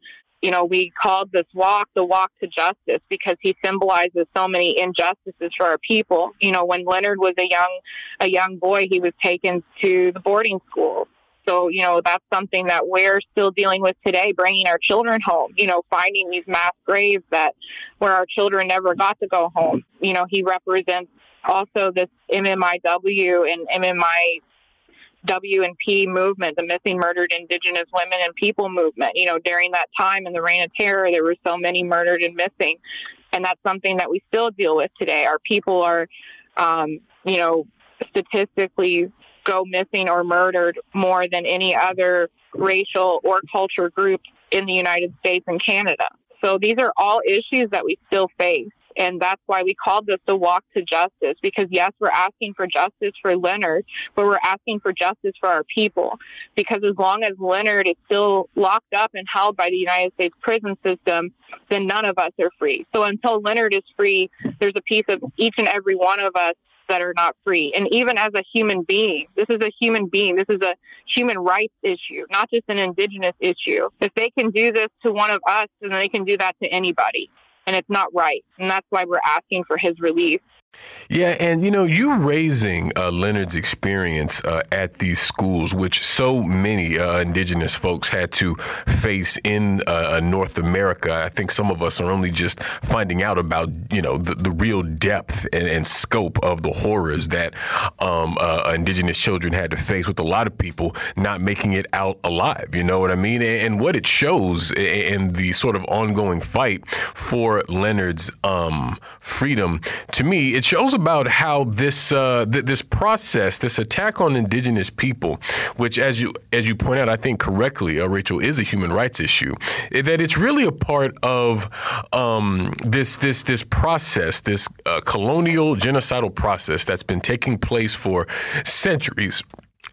you know, we called this walk the walk to justice because he symbolizes so many injustices for our people. You know, when Leonard was a young a young boy, he was taken to the boarding school. So, you know, that's something that we're still dealing with today, bringing our children home, you know, finding these mass graves that where our children never got to go home. You know, he represents also this MMIW and MMI W&P movement, the missing murdered indigenous women and people movement. You know, during that time in the reign of terror, there were so many murdered and missing. And that's something that we still deal with today. Our people are, um, you know, statistically go missing or murdered more than any other racial or culture group in the United States and Canada. So these are all issues that we still face. And that's why we called this the walk to justice, because yes, we're asking for justice for Leonard, but we're asking for justice for our people. Because as long as Leonard is still locked up and held by the United States prison system, then none of us are free. So until Leonard is free, there's a piece of each and every one of us that are not free. And even as a human being, this is a human being. This is a human rights issue, not just an indigenous issue. If they can do this to one of us, then they can do that to anybody and it's not right. And that's why we're asking for his release. Yeah, and you know, you raising uh, Leonard's experience uh, at these schools, which so many uh, indigenous folks had to face in uh, uh, North America. I think some of us are only just finding out about, you know, the, the real depth and, and, scope of the horrors that um, uh, indigenous children had to face, with a lot of people not making it out alive. You know what I mean? And, and what it shows in the sort of ongoing fight for Leonard's um, freedom, to me, it shows about how this uh, th- this process, this attack on indigenous people, which as you as you point out, I think correctly, uh, Rachel, is a human rights issue. That it's really a part of um, this this this process, this uh, colonial genocidal process that's been taking place for centuries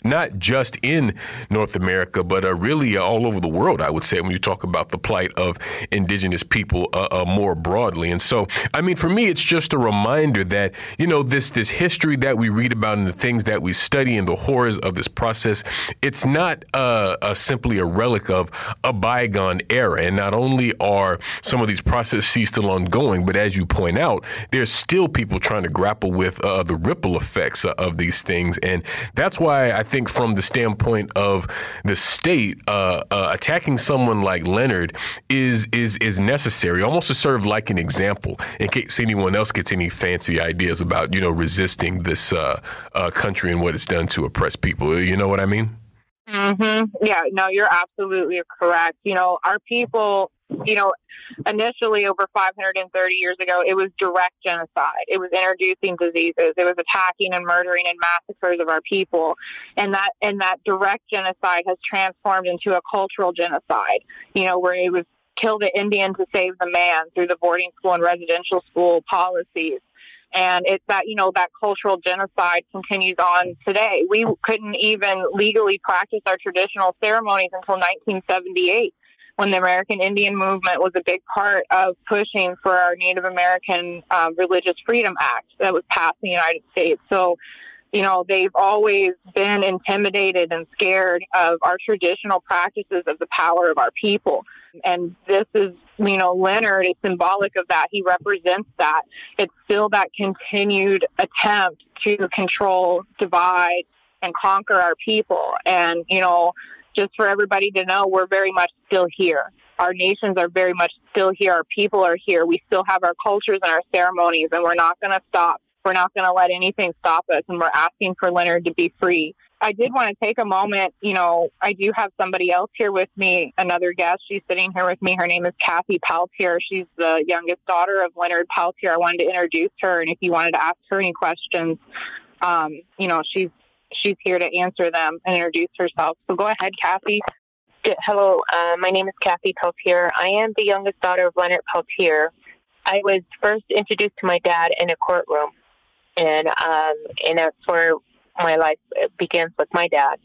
not just in North America, but uh, really all over the world, I would say, when you talk about the plight of indigenous people uh, uh, more broadly. And so, I mean, for me, it's just a reminder that, you know, this, this history that we read about and the things that we study and the horrors of this process, it's not uh, simply a relic of a bygone era. And not only are some of these processes still ongoing, but as you point out, there's still people trying to grapple with uh, the ripple effects of these things. And that's why I think think from the standpoint of the state, uh, uh, attacking someone like Leonard is is is necessary, almost to serve like an example in case anyone else gets any fancy ideas about you know resisting this uh, uh country and what it's done to oppress people. You know what I mean? Mm-hmm. Yeah, no, you're absolutely correct. You know, our people you know, initially over 530 years ago, it was direct genocide. It was introducing diseases. It was attacking and murdering and massacres of our people. And that, and that direct genocide has transformed into a cultural genocide, you know, where it was kill the Indian to save the man through the boarding school and residential school policies. And it's that, you know, that cultural genocide continues on today. We couldn't even legally practice our traditional ceremonies until 1978 when the American Indian movement was a big part of pushing for our Native American uh, Religious Freedom Act that was passed in the United States. So, you know, they've always been intimidated and scared of our traditional practices of the power of our people. And this is, you know, Leonard is symbolic of that. He represents that. It's still that continued attempt to control, divide, and conquer our people. And, you know, just for everybody to know, we're very much still here. Our nations are very much still here. Our people are here. We still have our cultures and our ceremonies, and we're not going to stop. We're not going to let anything stop us, and we're asking for Leonard to be free. I did want to take a moment. You know, I do have somebody else here with me, another guest. She's sitting here with me. Her name is Kathy Peltier. She's the youngest daughter of Leonard Peltier. I wanted to introduce her, and if you wanted to ask her any questions, um, you know, she's she's here to answer them and introduce herself. So go ahead, Kathy. Hello, uh, my name is Kathy Peltier. I am the youngest daughter of Leonard Peltier. I was first introduced to my dad in a courtroom, and um, and that's where my life begins with my dad.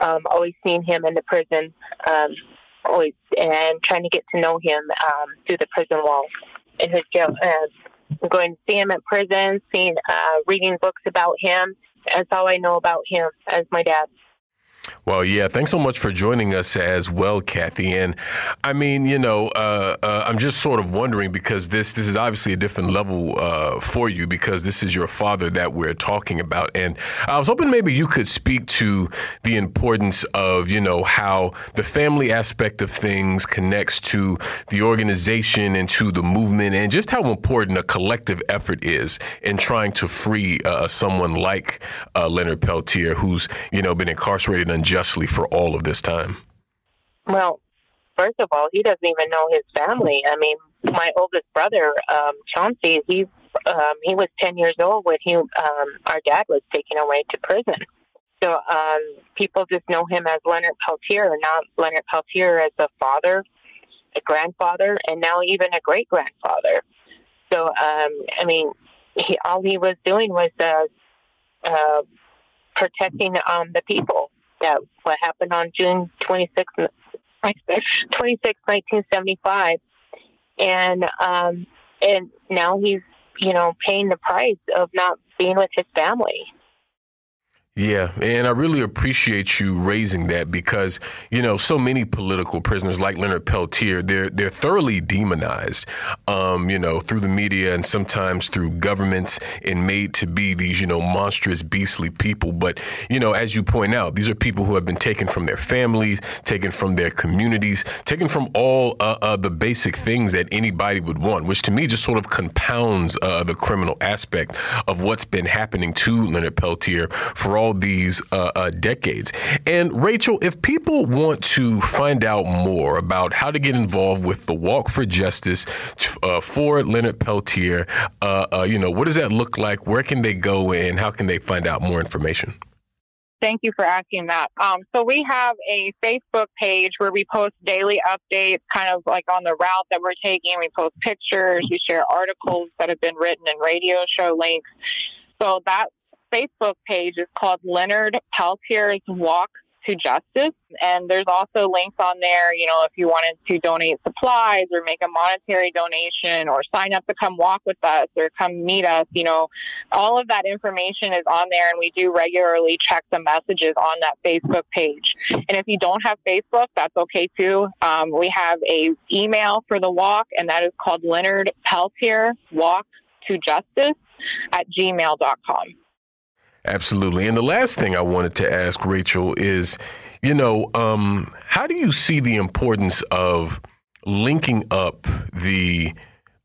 Um, always seeing him in the prison, um, always and trying to get to know him um, through the prison walls in his jail. Uh, going to see him in prison, seeing, uh, reading books about him, that's all I know about him as my dad. Well, yeah, thanks so much for joining us as well, Kathy. And I mean, you know, uh, uh, I'm just sort of wondering because this this is obviously a different level uh, for you because this is your father that we're talking about. And I was hoping maybe you could speak to the importance of, you know, how the family aspect of things connects to the organization and to the movement, and just how important a collective effort is in trying to free uh, someone like uh, Leonard Peltier, who's you know been incarcerated unjustly for all of this time? Well, first of all, he doesn't even know his family. I mean, my oldest brother, um, Chauncey, he um, he was ten years old when he um, our dad was taken away to prison. So um, people just know him as Leonard Peltier, not Leonard Peltier as a father, a grandfather, and now even a great grandfather. So um, I mean, he, all he was doing was uh, uh, protecting um, the people that what happened on June 26, 26, 1975. And, um, and now he's, you know, paying the price of not being with his family. Yeah, and I really appreciate you raising that because you know so many political prisoners like Leonard Peltier they're they're thoroughly demonized, um, you know, through the media and sometimes through governments and made to be these you know monstrous, beastly people. But you know, as you point out, these are people who have been taken from their families, taken from their communities, taken from all uh, uh, the basic things that anybody would want, which to me just sort of compounds uh, the criminal aspect of what's been happening to Leonard Peltier for all all these uh, uh, decades. And Rachel, if people want to find out more about how to get involved with the Walk for Justice uh, for Leonard Peltier, uh, uh, you know, what does that look like? Where can they go and how can they find out more information? Thank you for asking that. Um, so we have a Facebook page where we post daily updates, kind of like on the route that we're taking. We post pictures, we share articles that have been written and radio show links. So that Facebook page is called Leonard Peltier's Walk to Justice. And there's also links on there, you know, if you wanted to donate supplies or make a monetary donation or sign up to come walk with us or come meet us, you know, all of that information is on there. And we do regularly check the messages on that Facebook page. And if you don't have Facebook, that's okay too. Um, we have a email for the walk, and that is called Leonard Peltier Walk to Justice at gmail.com. Absolutely. And the last thing I wanted to ask Rachel is, you know, um, how do you see the importance of linking up the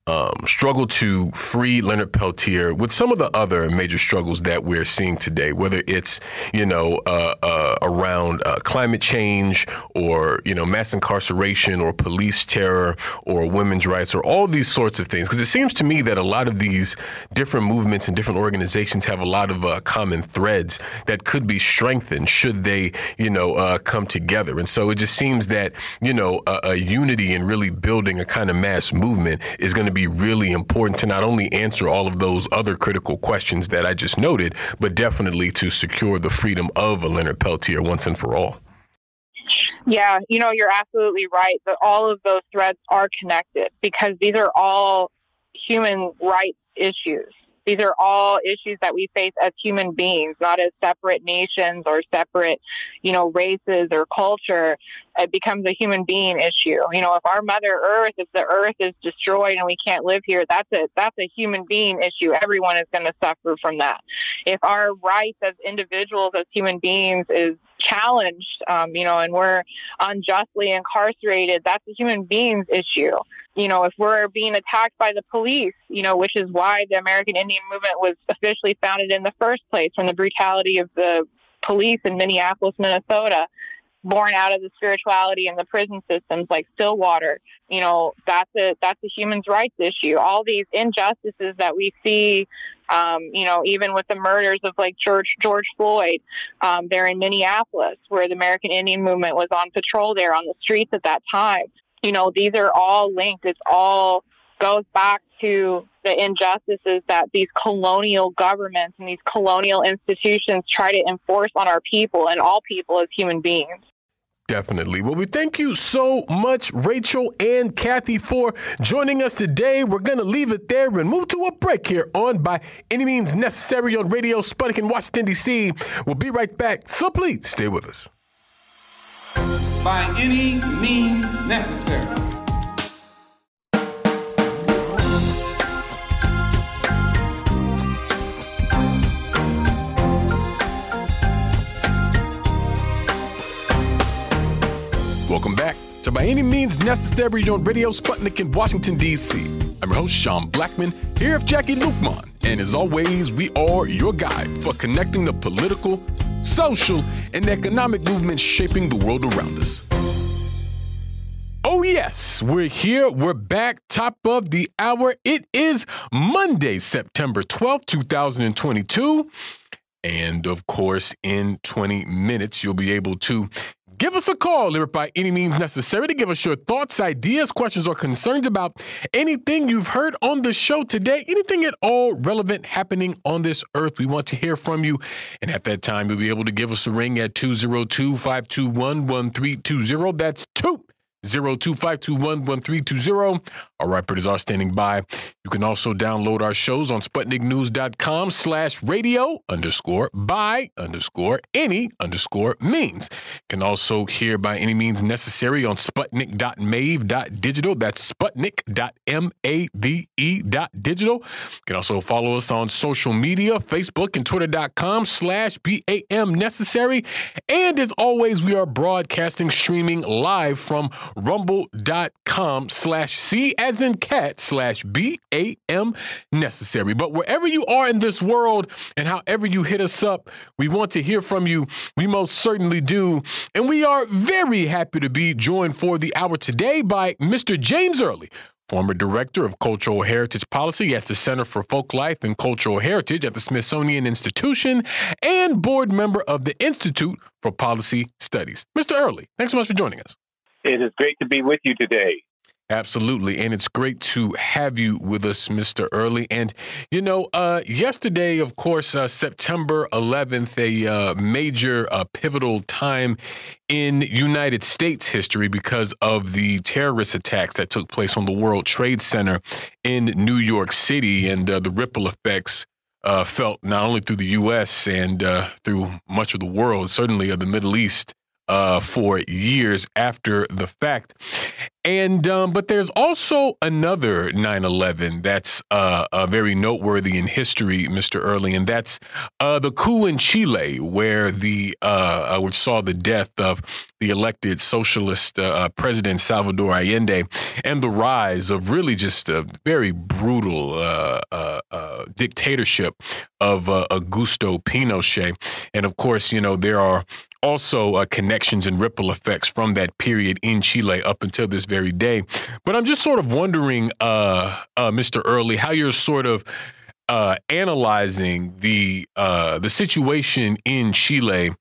um, struggle to free Leonard Peltier with some of the other major struggles that we're seeing today, whether it's you know uh, uh, around uh, climate change or you know mass incarceration or police terror or women's rights or all these sorts of things. Because it seems to me that a lot of these different movements and different organizations have a lot of uh, common threads that could be strengthened should they you know uh, come together. And so it just seems that you know a, unity and really building a kind of mass movement is going to be really important to not only answer all of those other critical questions that I just noted, but definitely to secure the freedom of a Leonard Peltier once and for all. Yeah, you know, you're absolutely right. That all of those threads are connected because these are all human rights issues. These are all issues that we face as human beings, not as separate nations or separate, you know, races or culture. It becomes a human being issue. You know, if our Mother Earth, if the Earth is destroyed and we can't live here, that's a that's a human being issue. Everyone is going to suffer from that. If our rights as individuals, as human beings, is challenged, um, you know, and we're unjustly incarcerated, that's a human beings issue you know, if we're being attacked by the police, you know, which is why the American Indian movement was officially founded in the first place from the brutality of the police in Minneapolis, Minnesota, born out of the spirituality and the prison systems like Stillwater. You know, that's a that's a human rights issue. All these injustices that we see, um, you know, even with the murders of like George George Floyd, um, there in Minneapolis, where the American Indian movement was on patrol there on the streets at that time you know, these are all linked. It's all goes back to the injustices that these colonial governments and these colonial institutions try to enforce on our people and all people as human beings. Definitely. Well, we thank you so much, Rachel and Kathy, for joining us today. We're going to leave it there and move to a break here on By Any Means Necessary on Radio Sputnik in Washington, D.C. We'll be right back, so please stay with us by any means necessary. Welcome back to By Any Means Necessary on Radio Sputnik in Washington, D.C. I'm your host, Sean Blackmon, here with Jacquie Luqman. And as always, we are your guide for connecting the political, social, and economic movements shaping the world around us. Oh, yes, we're here. We're back, top of the hour. It is Monday, September 12th, 2022. And of course, in 20 minutes, you'll be able to give us a call if by any means necessary to give us your thoughts, ideas, questions, or concerns about anything you've heard on the show today, anything at all relevant happening on this earth. We want to hear from you. And at that time, you'll be able to give us a ring at 202 521 1320. That's 2 0252111320. Our writers are standing by. You can also download our shows on SputnikNews.com slash radio underscore by underscore any underscore means. You can also hear by any means necessary on Sputnik.mave.digital. That's Sputnik.mave.digital. You can also follow us on social media, Facebook and Twitter.com slash BAM necessary. And as always, we are broadcasting, streaming live from rumble.com slash C as in cat slash B A M necessary. But wherever you are in this world and however you hit us up, we want to hear from you. We most certainly do. And we are very happy to be joined for the hour today by Mr. James Early former director of cultural heritage policy at the Center for Folklife and Cultural Heritage at the Smithsonian Institution, and board member of the Institute for Policy Studies. Mr. Early, thanks so much for joining us. It is great to be with you today. Absolutely. And it's great to have you with us, Mr. Early. And, you know, uh, yesterday, of course, uh, September 11th, a uh, major uh, pivotal time in United States history because of the terrorist attacks that took place on the World Trade Center in New York City and uh, the ripple effects. Uh, felt not only through the U.S. and through much of the world, certainly of the Middle East, uh, for years after the fact. And um, but there's also another 9/11 that's uh, uh, very noteworthy in history, Mr. Early, and that's uh, the coup in Chile, where the uh, uh, which saw the death of the elected socialist uh, President Salvador Allende, and the rise of really just a very brutal dictatorship of Augusto Pinochet. And of course, you know there are also uh, connections and ripple effects from that period in Chile up until this very day. But I'm just sort of wondering, uh, uh, Mr. Early, how you're sort of uh, analyzing the uh, the situation in Chile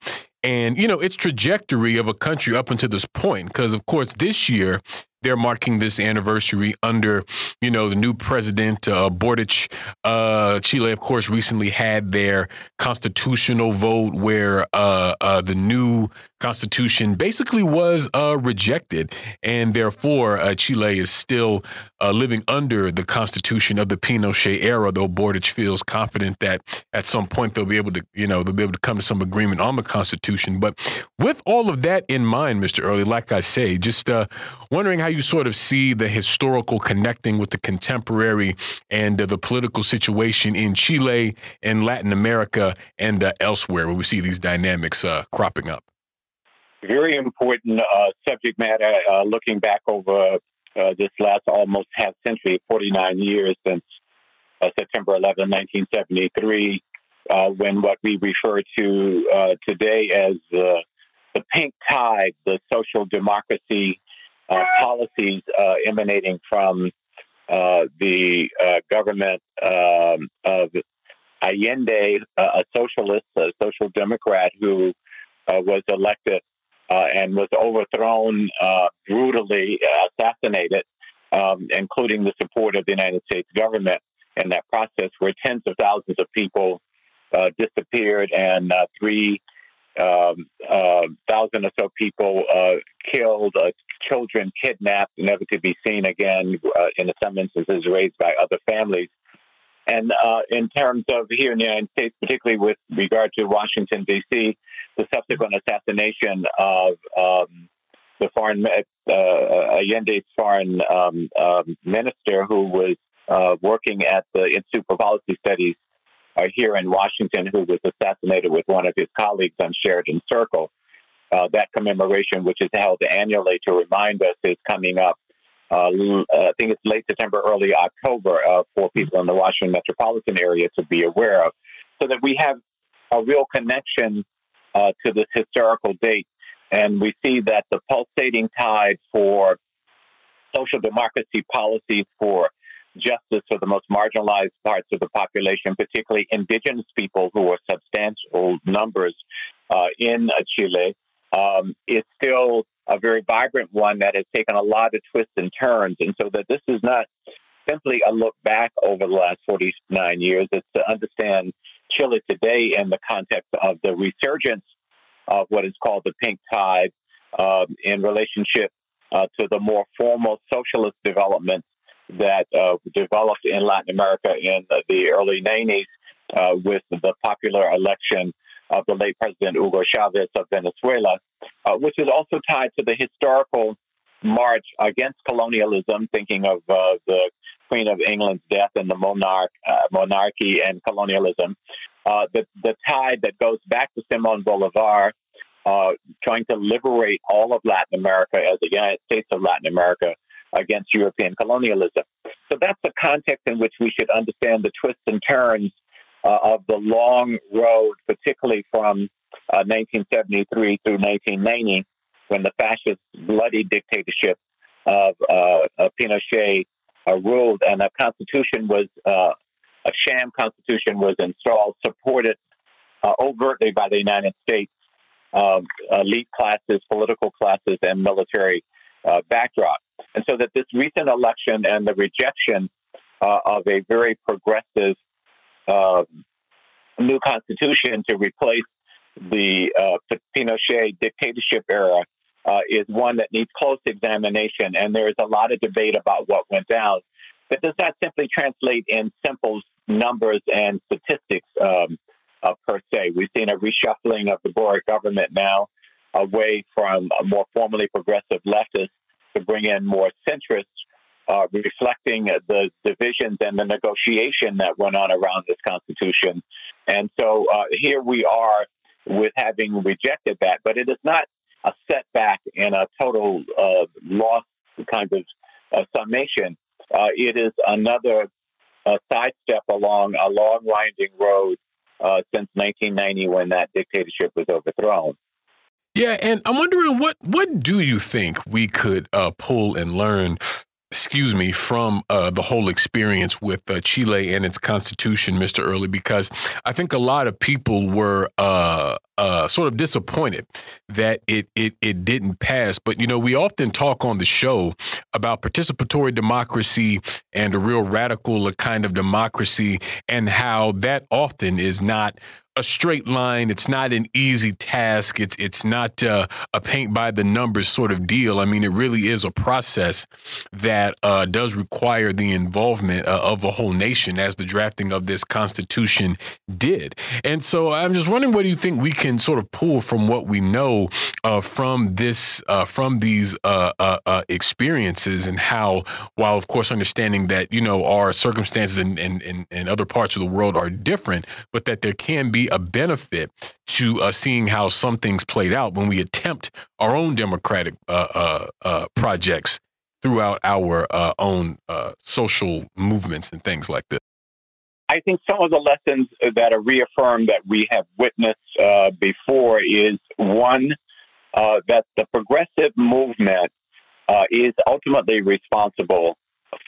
and you know its trajectory of a country up until this point. Because of course, this year they're marking this anniversary under, you know, the new president, uh, Boric. Uh, Chile, of course, recently had their constitutional vote where uh, uh, the new constitution basically was uh, rejected, and therefore uh, Chile is still uh, living under the constitution of the Pinochet era. Though Boric feels confident that at some point they'll be able to, you know, they'll be able to come to some agreement on the constitution. But with all of that in mind, Mr. Early, like I say, just uh, wondering how you sort of see the historical connecting with the contemporary and uh, the political situation in Chile and Latin America and uh, elsewhere, where we see these dynamics cropping up very important uh, subject matter uh, looking back over uh, this last almost half century, 49 years since uh, September 11, 1973, uh, when what we refer to uh, today as the pink tide, the social democracy policies emanating from the government um, of Allende, a socialist, a social democrat who was elected uh, and was overthrown uh, brutally, uh, assassinated, um, including the support of the United States government in that process, where tens of thousands of people uh, disappeared and uh, three um, thousand or so people killed, children kidnapped, never to be seen again, in some instances raised by other families. And uh, in terms of here in the United States, particularly with regard to Washington, D.C., the subsequent assassination of um, the foreign, uh, Allende's foreign um, um, minister who was uh, working at the Institute for Policy Studies uh, here in Washington, who was assassinated with one of his colleagues on Sheridan Circle. Uh, that commemoration, which is held annually to remind us, is coming up uh, I think it's late September, early October uh, for people in the Washington metropolitan area to be aware of, so that we have a real connection uh, to this historical date. And we see that the pulsating tide for social democracy policies for justice for the most marginalized parts of the population, particularly indigenous people who are substantial numbers uh, in Chile, um, is still a very vibrant one that has taken a lot of twists and turns. And so that this is not simply a look back over the last 49 years, it's to understand Chile today in the context of the resurgence of what is called the pink tide uh, in relationship uh, to the more formal socialist developments that uh, developed in Latin America in the early 90s uh, with the popular election of the late President Hugo Chavez of Venezuela, uh, which is also tied to the historical march against colonialism, thinking of uh, the Queen of England's death and the monarch, uh, monarchy and colonialism. Uh, the, the tide that goes back to Simon Bolivar, uh, trying to liberate all of Latin America as the United States of Latin America against European colonialism. So that's the context in which we should understand the twists and turns uh, of the long road, particularly from uh, 1973 through 1990, when the fascist bloody dictatorship of, uh, Pinochet uh, ruled, and a constitution was uh, a sham constitution was installed, supported uh, overtly by the United States um, elite classes, political classes, and military backdrop. And so that this recent election and the rejection of a very progressive uh, new constitution to replace the uh, Pinochet dictatorship era uh, is one that needs close examination, and there is a lot of debate about what went down. That does not simply translate in simple numbers and statistics um, uh, per se. We've seen a reshuffling of the Boric government now away from a more formally progressive leftist to bring in more centrist uh, reflecting the divisions and the negotiation that went on around this Constitution. And so uh, here we are with having rejected that, but it is not a setback and a total uh, loss kind of uh, summation. Uh, it is another uh, sidestep along a long, winding road since 1990 when that dictatorship was overthrown. Yeah, and I'm wondering what what do you think we could pull and learn excuse me, from uh, the whole experience with uh, Chile and its constitution, Mr. Early, because I think a lot of people were uh, uh, sort of disappointed that it, it it didn't pass. But you know, we often talk on the show about participatory democracy and a real radical kind of democracy, and how that often is not a straight line. It's not an easy task. It's it's not uh, a paint by the numbers sort of deal. I mean, it really is a process that uh, does require the involvement uh, of a whole nation, as the drafting of this constitution did. And so, I'm just wondering, what do you think we can sort of pull from what we know uh, from this, uh, from these uh, experiences, and how, while of course understanding that you know our circumstances and and and other parts of the world are different, but that there can be a benefit to uh, seeing how some things played out when we attempt our own democratic uh, uh, uh projects throughout our uh, own uh, social movements and things like this? I think some of the lessons that are reaffirmed that we have witnessed before is one, that the progressive movement is ultimately responsible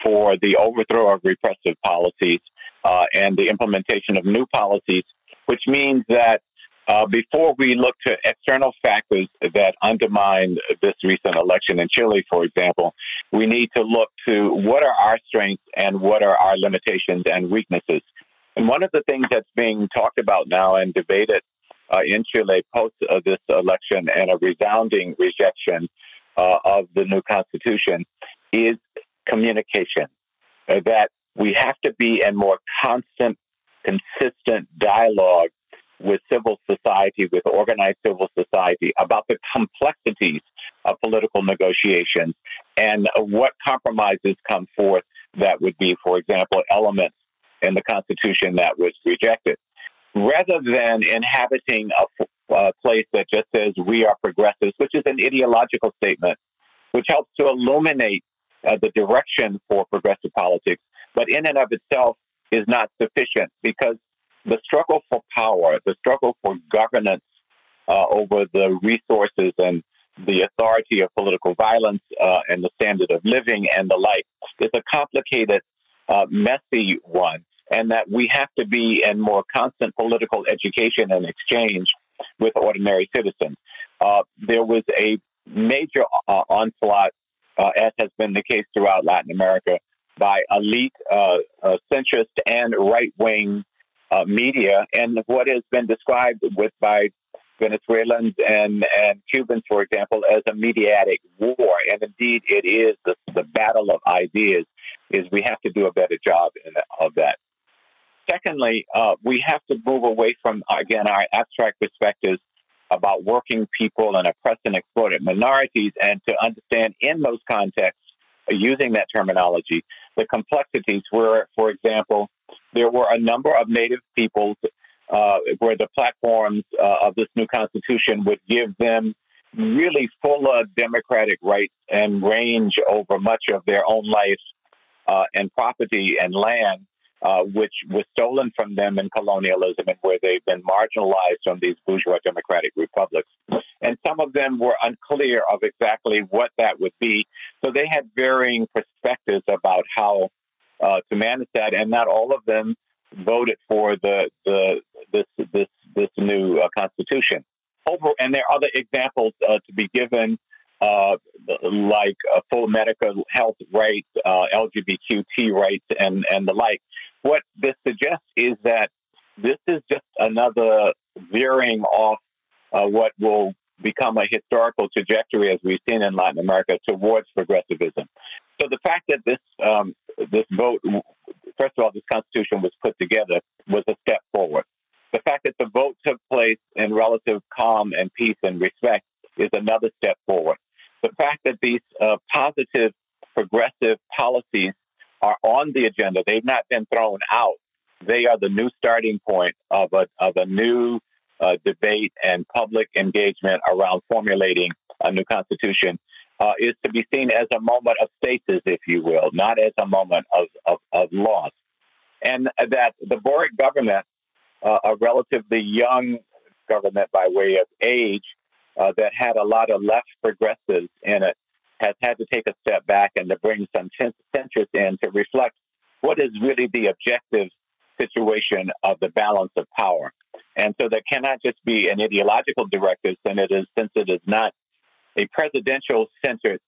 for the overthrow of repressive policies uh, and the implementation of new policies which means that uh, before we look to external factors that undermine this recent election in Chile, for example, we need to look to what are our strengths and what are our limitations and weaknesses. And one of the things that's being talked about now and debated uh, in Chile post uh, this election and a resounding rejection uh, of the new constitution is communication. Uh, that we have to be in more constant consistent dialogue with civil society, with organized civil society about the complexities of political negotiations and what compromises come forth that would be, for example, elements in the Constitution that was rejected. Rather than inhabiting a, a place that just says we are progressives, which is an ideological statement, which helps to illuminate uh, the direction for progressive politics, but in and of itself is not sufficient because the struggle for power, the struggle for governance uh, over the resources and the authority of political violence uh, and the standard of living and the like is a complicated, uh, messy one, and that we have to be in more constant political education and exchange with ordinary citizens. Uh, there was a major uh, onslaught, uh, as has been the case throughout Latin America, by elite uh, uh, centrist and right wing uh, media, and what has been described with by Venezuelans and, and Cubans, for example, as a mediatic war. And indeed, it is the, the battle of ideas. Is we have to do a better job in, of that. Secondly, uh, we have to move away from again our abstract perspectives about working people and oppressed and exploited minorities, and to understand in those contexts using that terminology, the complexities where, for example, there were a number of native peoples uh, where the platforms uh, of this new constitution would give them really full of democratic rights and range over much of their own life uh, and property and land uh, which was stolen from them in colonialism and where they've been marginalized from these bourgeois democratic republics. And some of them were unclear of exactly what that would be. So they had varying perspectives about how uh, to manage that, and not all of them voted for the, the this this this new uh, constitution. Over, and there are other examples uh, to be given uh, like uh, full medical health rights, uh, LGBTQ rights, and, and the like. What this suggests is that this is just another veering off uh, what will become a historical trajectory, as we've seen in Latin America, towards progressivism. So the fact that this um, this vote, first of all, this constitution was put together, was a step forward. The fact that the vote took place in relative calm and peace and respect is another step forward the fact that these uh, positive, progressive policies are on the agenda, they've not been thrown out. They are the new starting point of a, of a new uh, debate and public engagement around formulating a new constitution uh, is to be seen as a moment of stasis, if you will, not as a moment of, of, of loss. And that the Boric government, uh, a relatively young government by way of age, uh, that had a lot of left progressives in it has had to take a step back and to bring some centrists in to reflect what is really the objective situation of the balance of power. And so there cannot just be an ideological directive, and it is since it is not a presidential centered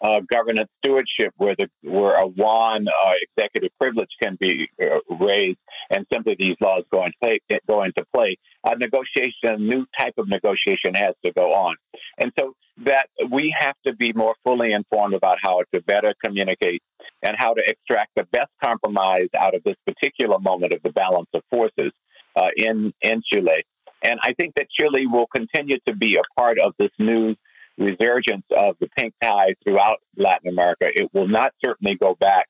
uh, governance stewardship where the where a one uh, executive privilege can be uh, raised and simply these laws go into play. Go into play. A negotiation, a new type of negotiation has to go on, and so that we have to be more fully informed about how to better communicate and how to extract the best compromise out of this particular moment of the balance of forces uh, in in Chile. And I think that Chile will continue to be a part of this new resurgence of the pink tide throughout Latin America. It will not certainly go back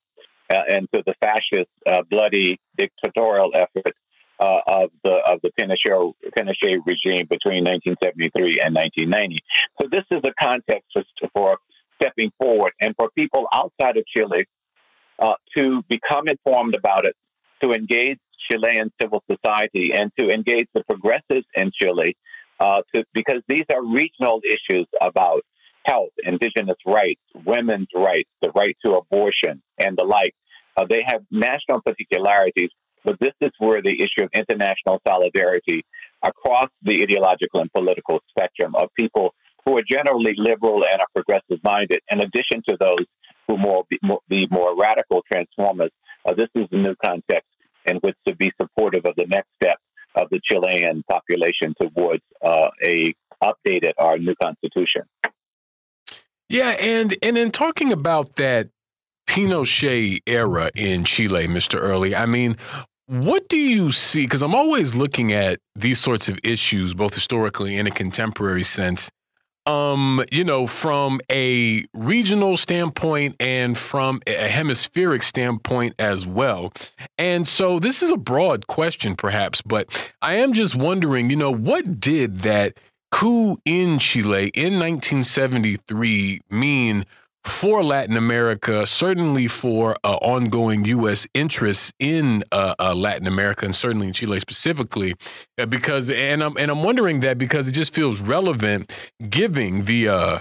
uh, into the fascist, uh, bloody dictatorial effort uh, of the of the Pinochet, Pinochet regime between 1973 and 1990. So this is a context for, for stepping forward and for people outside of Chile uh, to become informed about it, to engage Chilean civil society, and to engage the progressives in Chile uh, to, because these are regional issues about health, indigenous rights, women's rights, the right to abortion, and the like. Uh, they have national particularities, but this is where the issue of international solidarity across the ideological and political spectrum of people who are generally liberal and are progressive minded, in addition to those who more be more, be more radical transformers. Uh, this is a new context in which to be supportive of the next step of the Chilean population towards uh, a updated our new constitution. Yeah, and and in talking about that Pinochet era in Chile, Mr. Early, I mean, what do you see? Because I'm always looking at these sorts of issues, both historically and in a contemporary sense, um, you know, from a regional standpoint and from a hemispheric standpoint as well. And so this is a broad question, perhaps, but I am just wondering, you know, what did that coup in Chile in 1973 mean for Latin America, certainly for uh, ongoing U.S. interests in uh, uh, Latin America and certainly in Chile specifically, uh, because and I'm and I'm wondering that because it just feels relevant, giving the uh,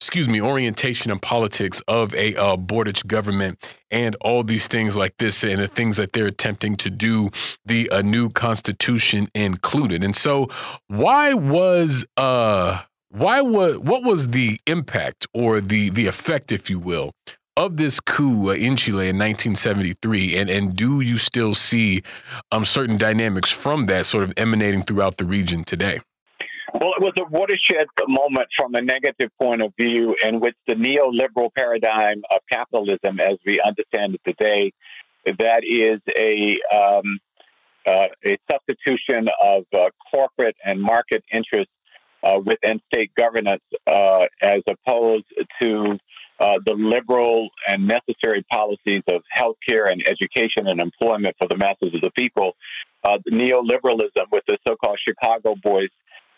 excuse me orientation and politics of a uh, Boric government and all these things like this and the things that they're attempting to do, the new constitution included. And so, why was uh why was what was the impact or the the effect, if you will, of this coup in Chile in 1973, and and do you still see um, certain dynamics from that sort of emanating throughout the region today? Well, it was a watershed moment from a negative point of view, in which the neoliberal paradigm of capitalism, as we understand it today, that is a um, uh, a substitution of uh, corporate and market interests within state governance uh, as opposed to uh, the liberal and necessary policies of healthcare and education and employment for the masses of the people. Uh, neoliberalism with the so-called Chicago boys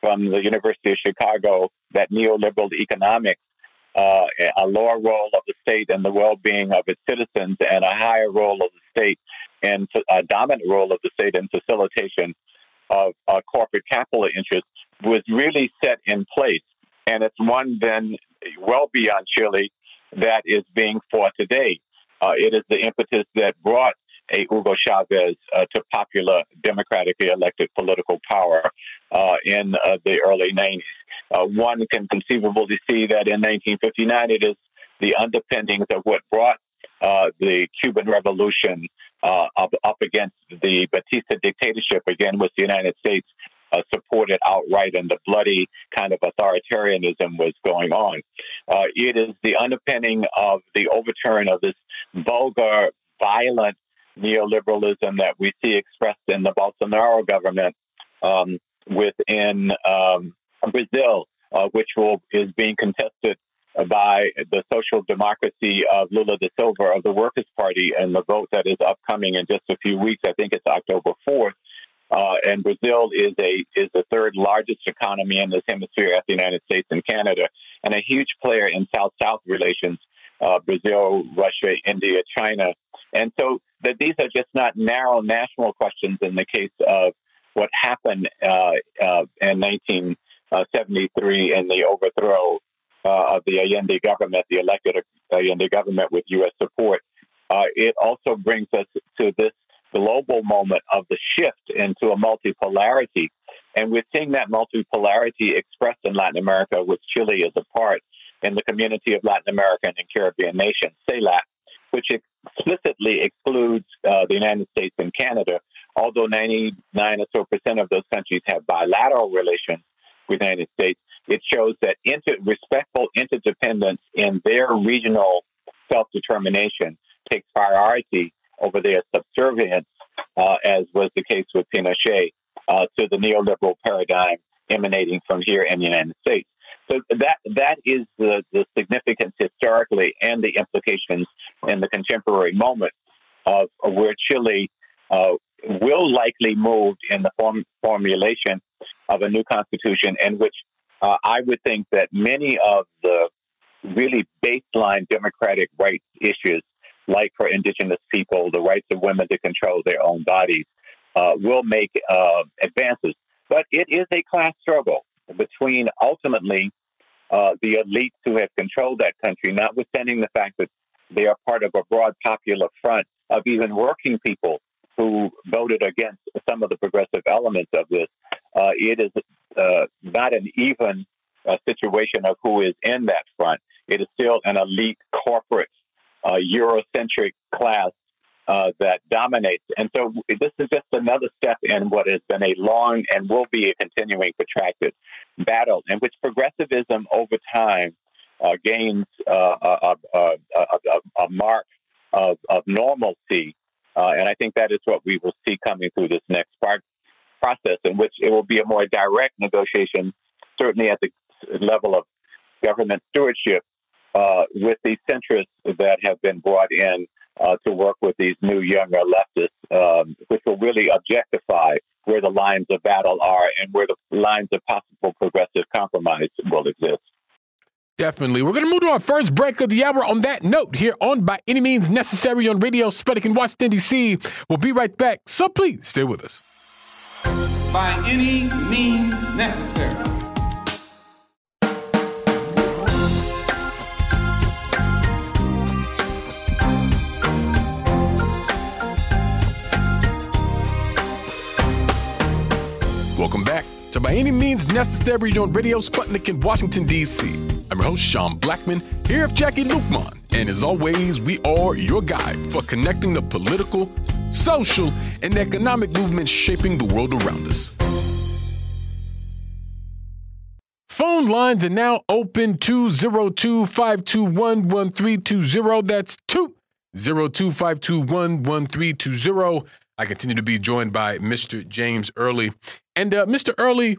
from the University of Chicago, that neoliberal economics, uh, a lower role of the state and the well-being of its citizens, and a higher role of the state and a dominant role of the state in facilitation of uh, corporate capital interests was really set in place. And it's one then well beyond Chile that is being fought today. Uh, it is the impetus that brought a Hugo Chavez uh, to popular democratically elected political power uh, in uh, the early 90s. Uh, one can conceivably see that in 1959 it is the underpinnings of what brought uh, the Cuban Revolution up, up against the Batista dictatorship again with the United States uh, supported outright, and the bloody kind of authoritarianism was going on. Uh, it is the underpinning of the overturn of this vulgar, violent neoliberalism that we see expressed in the Bolsonaro government um, within um, Brazil, uh, which will, is being contested by the social democracy of Lula da Silva of the Workers' Party and the vote that is upcoming in just a few weeks. I think it's October 4th. Uh, and Brazil is a is the third largest economy in this hemisphere after the United States and Canada, and a huge player in South-South relations. Uh, Brazil, Russia, India, China, and so that these are just not narrow national questions in the case of what happened uh, uh in 1973 and the overthrow uh, of the Allende government, the elected Allende government with U.S. support, uh, it also brings us to this global moment of the shift into a multipolarity. And we're seeing that multipolarity expressed in Latin America, which Chile is a part, in the community of Latin American and Caribbean nations, CELAC, which explicitly excludes uh, the United States and Canada, although 99 or so percent of those countries have bilateral relations with the United States. It shows that inter- respectful interdependence in their regional self determination takes priority over their subservience, uh, as was the case with Pinochet, uh, to the neoliberal paradigm emanating from here in the United States. So that that is the, the significance historically and the implications in the contemporary moment of, of where Chile uh, will likely move in the form, formulation of a new constitution in which uh, I would think that many of the really baseline democratic rights issues, like for indigenous people, the rights of women to control their own bodies, uh, will make uh, advances. But it is a class struggle between ultimately uh, the elites who have controlled that country, notwithstanding the fact that they are part of a broad popular front of even working people who voted against some of the progressive elements of this. Uh, it is uh, not an even uh, situation of who is in that front. It is still an elite corporate uh, Eurocentric class uh, that dominates. And so this is just another step in what has been a long and will be a continuing protracted battle in which progressivism over time uh, gains uh, a, a, a, a, mark of, of normalcy. And I think that is what we will see coming through this next part process, in which it will be a more direct negotiation, certainly at the level of government stewardship, uh, with the centrists that have been brought in uh, to work with these new younger leftists, um, which will really objectify where the lines of battle are and where the lines of possible progressive compromise will exist. Definitely. We're going to move to our first break of the hour on that note here on By Any Means Necessary on Radio Sputnik in Washington, D.C. We'll be right back, so please stay with us. By any means necessary. To By Any Means Necessary on Radio Sputnik in Washington, D.C. I'm your host, Sean Blackmon, here with Jacquie Luqman. And as always, we are your guide for connecting the political, social, and economic movements shaping the world around us. Phone lines are now open 202 521 1320. That's 202 521 1320. I continue to be joined by Mr. James Early. And uh, Mr. Early,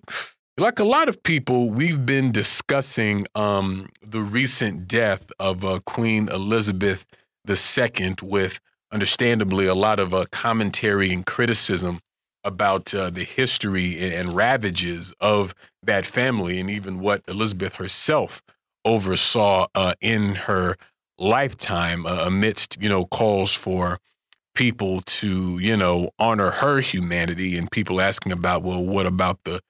like a lot of people, we've been discussing um, the recent death of uh, Queen Elizabeth II with understandably a lot of uh, commentary and criticism about uh, the history and ravages of that family and even what Elizabeth herself oversaw uh, in her lifetime uh, amidst, you know, calls for people to, you know, honor her humanity and people asking about, well, what about the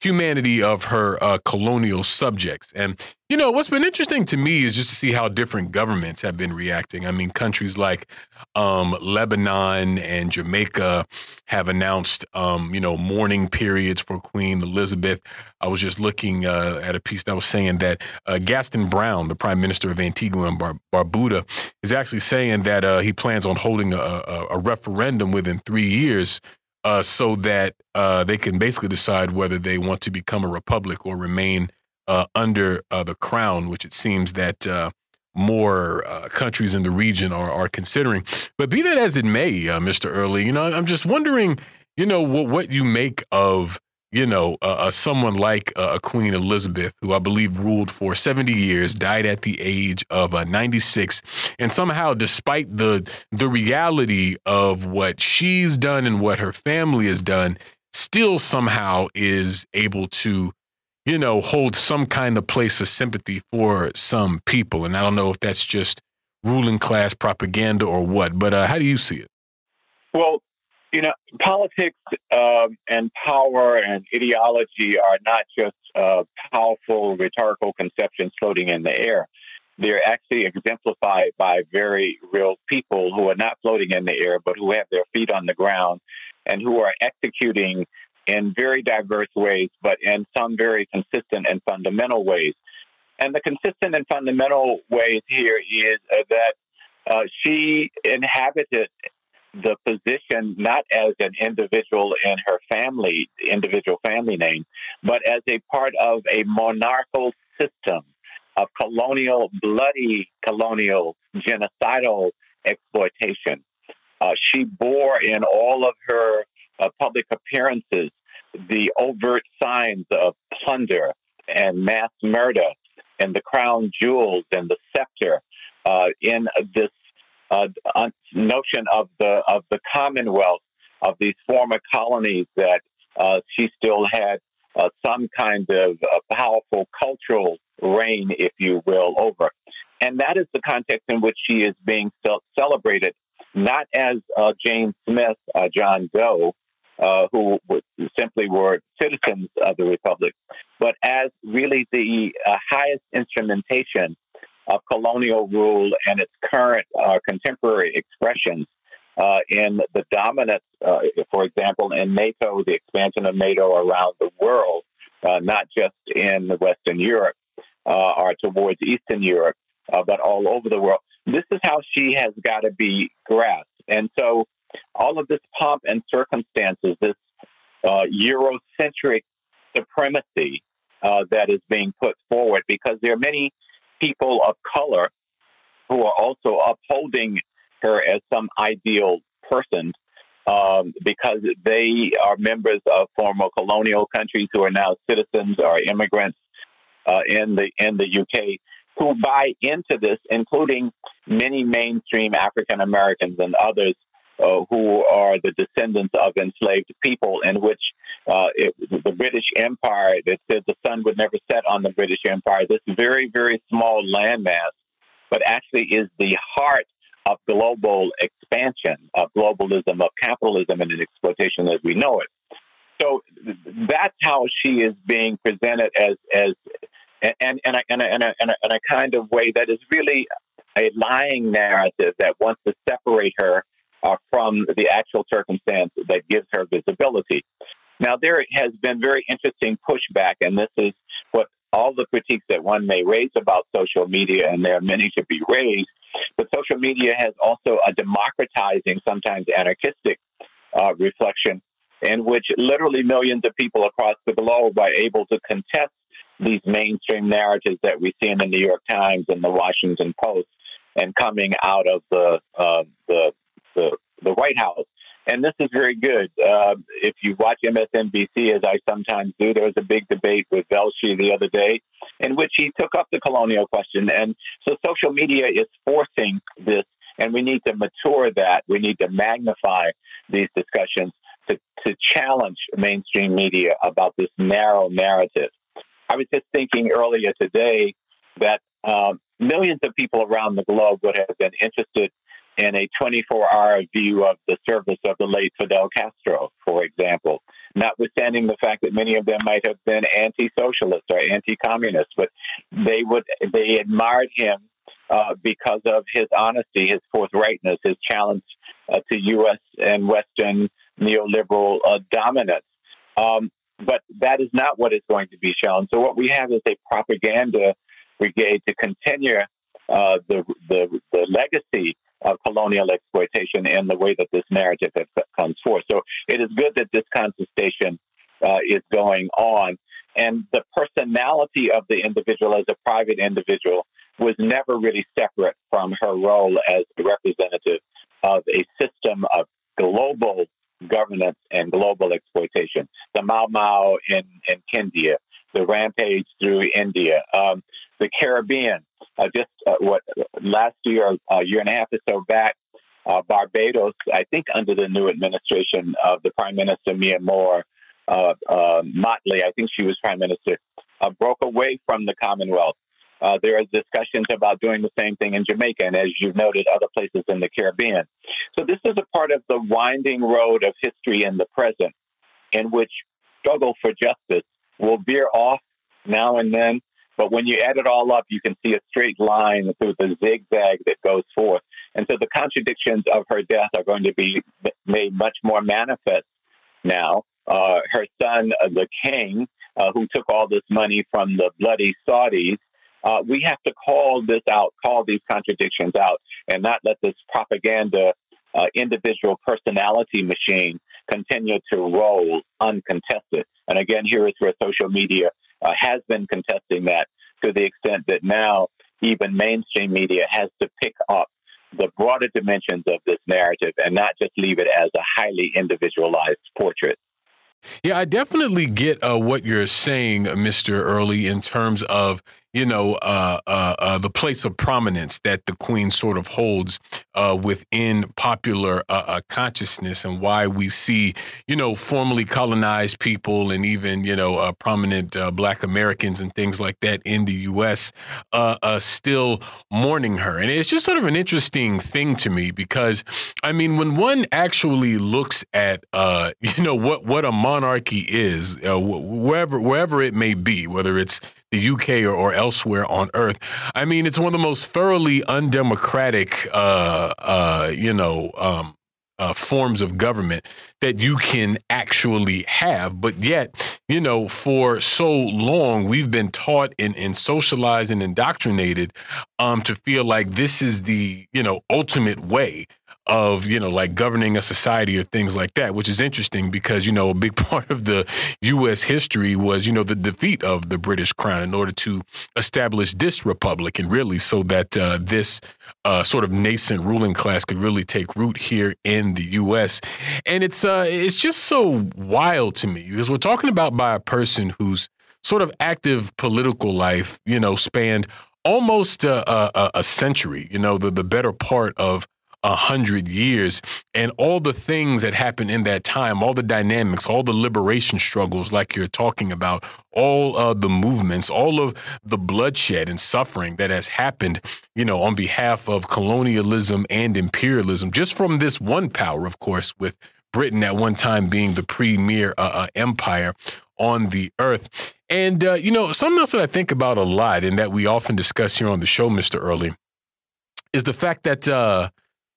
humanity of her uh, colonial subjects. And, you know, what's been interesting to me is just to see how different governments have been reacting. I mean, countries like um, Lebanon and Jamaica have announced, um, you know, mourning periods for Queen Elizabeth. I was just looking uh, at a piece that was saying that uh, Gaston Brown, the prime minister of Antigua and Bar- Barbuda, is actually saying that uh, he plans on holding a, a, a referendum within three years uh, so that uh, they can basically decide whether they want to become a republic or remain uh, under uh, the crown, which it seems that uh, more uh, countries in the region are, are considering. But be that as it may, Mr. Early, you know, I'm just wondering, you know, what, what you make of you know, uh, someone like uh, Queen Elizabeth, who I believe ruled for 70 years, died at the age of uh, 96, and somehow, despite the the reality of what she's done and what her family has done, still somehow is able to, you know, hold some kind of place of sympathy for some people. And I don't know if that's just ruling class propaganda or what, but uh, how do you see it? Well, You know, politics um, and power and ideology are not just uh, powerful rhetorical conceptions floating in the air. They're actually exemplified by very real people who are not floating in the air, but who have their feet on the ground and who are executing in very diverse ways, but in some very consistent and fundamental ways. And the consistent and fundamental ways here is uh, that uh, she inhabited the position not as an individual in her family, individual family name, but as a part of a monarchical system of colonial, bloody colonial, genocidal exploitation. Uh, she bore in all of her uh, public appearances the overt signs of plunder and mass murder and the crown jewels and the scepter uh, in this uh, notion of the of the Commonwealth of these former colonies that uh, she still had uh, some kind of powerful cultural reign, if you will, over. And that is the context in which she is being celebrated, not as uh, Jane Smith, uh, John Doe, uh, who simply were citizens of the Republic, but as really the highest instrumentation of colonial rule and its current uh, contemporary expressions uh, in the dominance, uh, for example, in NATO, the expansion of NATO around the world, uh, not just in Western Europe uh, or towards Eastern Europe, but all over the world. This is how she has got to be grasped. And so all of this pomp and circumstances, this Eurocentric supremacy that is being put forward, because there are many people of color who are also upholding her as some ideal person um, because they are members of former colonial countries who are now citizens or immigrants uh, in the in the UK who buy into this, including many mainstream African Americans and others uh, who are the descendants of enslaved people, in which uh, it, the British Empire, that said the sun would never set on the British Empire, this very, very small landmass, but actually is the heart of global expansion, of globalism, of capitalism, and exploitation as we know it. So that's how she is being presented as as and and a, and a, and a, and a kind of way that is really a lying narrative that wants to separate her uh, from the actual circumstance that gives her visibility. Now, there has been very interesting pushback, and this is what all the critiques that one may raise about social media, and there are many to be raised, but social media has also a democratizing, sometimes anarchistic uh, reflection in which literally millions of people across the globe are able to contest these mainstream narratives that we see in the New York Times and the Washington Post and coming out of the uh, the the, the White House. And this is very good. Uh, if you watch MSNBC, as I sometimes do, there was a big debate with Velshi the other day in which he took up the colonial question. And so social media is forcing this, and we need to mature that. We need to magnify these discussions to, to challenge mainstream media about this narrow narrative. I was just thinking earlier today that um, millions of people around the globe would have been interested in a 24 hour view of the service of the late Fidel Castro, for example, notwithstanding the fact that many of them might have been anti socialist or anti communist, but they would they admired him uh, because of his honesty, his forthrightness, his challenge uh, to U.S. and Western neoliberal uh, dominance. Um, but that is not what is going to be shown. So what we have is a propaganda brigade to continue uh, the, the the legacy of colonial exploitation in the way that this narrative has, comes forth. So it is good that this contestation uh, is going on. And the personality of the individual as a private individual was never really separate from her role as representative of a system of global governance and global exploitation. The Mau Mau in, in India, the rampage through India, um, the Caribbean, uh, just uh, what last year, a year and a half or so back, uh, Barbados, I think under the new administration of the Prime Minister Mia Moore uh, uh, Mottley, I think she was Prime Minister, uh, broke away from the Commonwealth Uh, there are discussions about doing the same thing in Jamaica, and as you've noted, other places in the Caribbean. So this is a part of the winding road of history in the present, in which struggle for justice will veer off now and then. But when you add it all up, you can see a straight line through the zigzag that goes forth. And so the contradictions of her death are going to be made much more manifest now. Uh, her son, uh, the king, uh, who took all this money from the bloody Saudis, uh, we have to call this out, call these contradictions out, and not let this propaganda uh, individual personality machine continue to roll uncontested. And again, here is where social media uh, has been contesting that to the extent that now even mainstream media has to pick up the broader dimensions of this narrative and not just leave it as a highly individualized portrait. Yeah, I definitely get uh, what you're saying, Mr. Early, in terms of you know, uh, uh, uh, the place of prominence that the Queen sort of holds uh, within popular uh, uh, consciousness, and why we see, you know, formerly colonized people and even, you know, prominent Black Americans and things like that in the U.S. still mourning her, and it's just sort of an interesting thing to me because, I mean, when one actually looks at, [LAUGHS] you know, what what a monarchy is, wherever wherever it may be, whether it's the UK or, or, elsewhere on Earth. I mean, it's one of the most thoroughly undemocratic, uh, uh, you know, um, uh, forms of government that you can actually have. But yet, you know, for so long, we've been taught and, and socialized and indoctrinated um, to feel like this is the, you know, ultimate way of you know like governing a society or things like that which is interesting because you know a big [LAUGHS] part of the US history was you know the defeat of the British crown in order to establish this republic and really so that uh, this uh, sort of nascent ruling class could really take root here in the US and it's uh it's just so wild to me because we're talking about by a person whose sort of active political life you know spanned almost a, a, a century you know the the better part of a hundred years and all the things that happened in that time, all the dynamics, all the liberation struggles, like you're talking about, all of the movements, all of the bloodshed and suffering that has happened, you know, on behalf of colonialism and imperialism, just from this one power, of course, with Britain at one time being the premier uh, uh, empire on the earth. And, uh, you know, something else that I think about a lot and that we often discuss here on the show, Mr. Early, is the fact that, uh,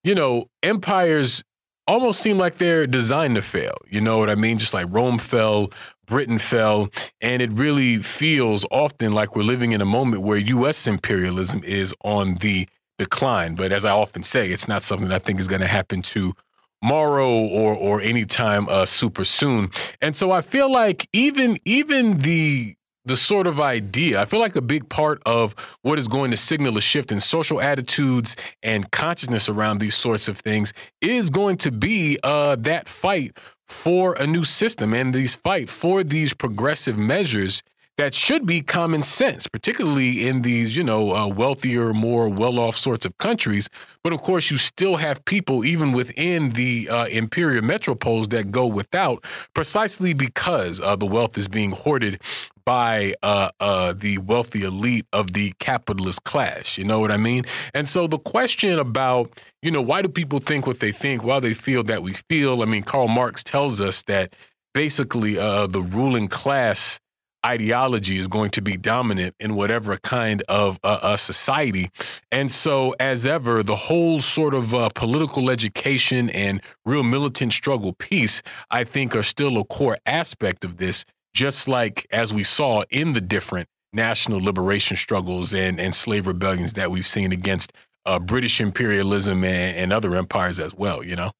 you know, empires almost seem like they're designed to fail. You know what I mean? Just like Rome fell, Britain fell, and it really feels often like we're living in a moment where U.S. imperialism is on the decline. But as I often say, it's not something I think is going to happen to tomorrow or or anytime uh, super soon. And so I feel like even even the the sort of idea. I feel like a big part of what is going to signal a shift in social attitudes and consciousness around these sorts of things is going to be uh, that fight for a new system and these fight for these progressive measures that should be common sense, particularly in these, you know, uh, wealthier, more well-off sorts of countries. But of course, you still have people, even within the uh, imperial metropoles, that go without, precisely because uh, the wealth is being hoarded by uh, uh, the wealthy elite of the capitalist class. You know what I mean? And so the question about, you know, why do people think what they think? Why they feel that we feel? I mean, Karl Marx tells us that basically uh, the ruling class ideology is going to be dominant in whatever kind of uh, a society. And so, as ever, the whole sort of uh, political education and real militant struggle piece, I think, are still a core aspect of this, just like as we saw in the different national liberation struggles and, and slave rebellions that we've seen against uh, British imperialism and, and other empires as well, you know?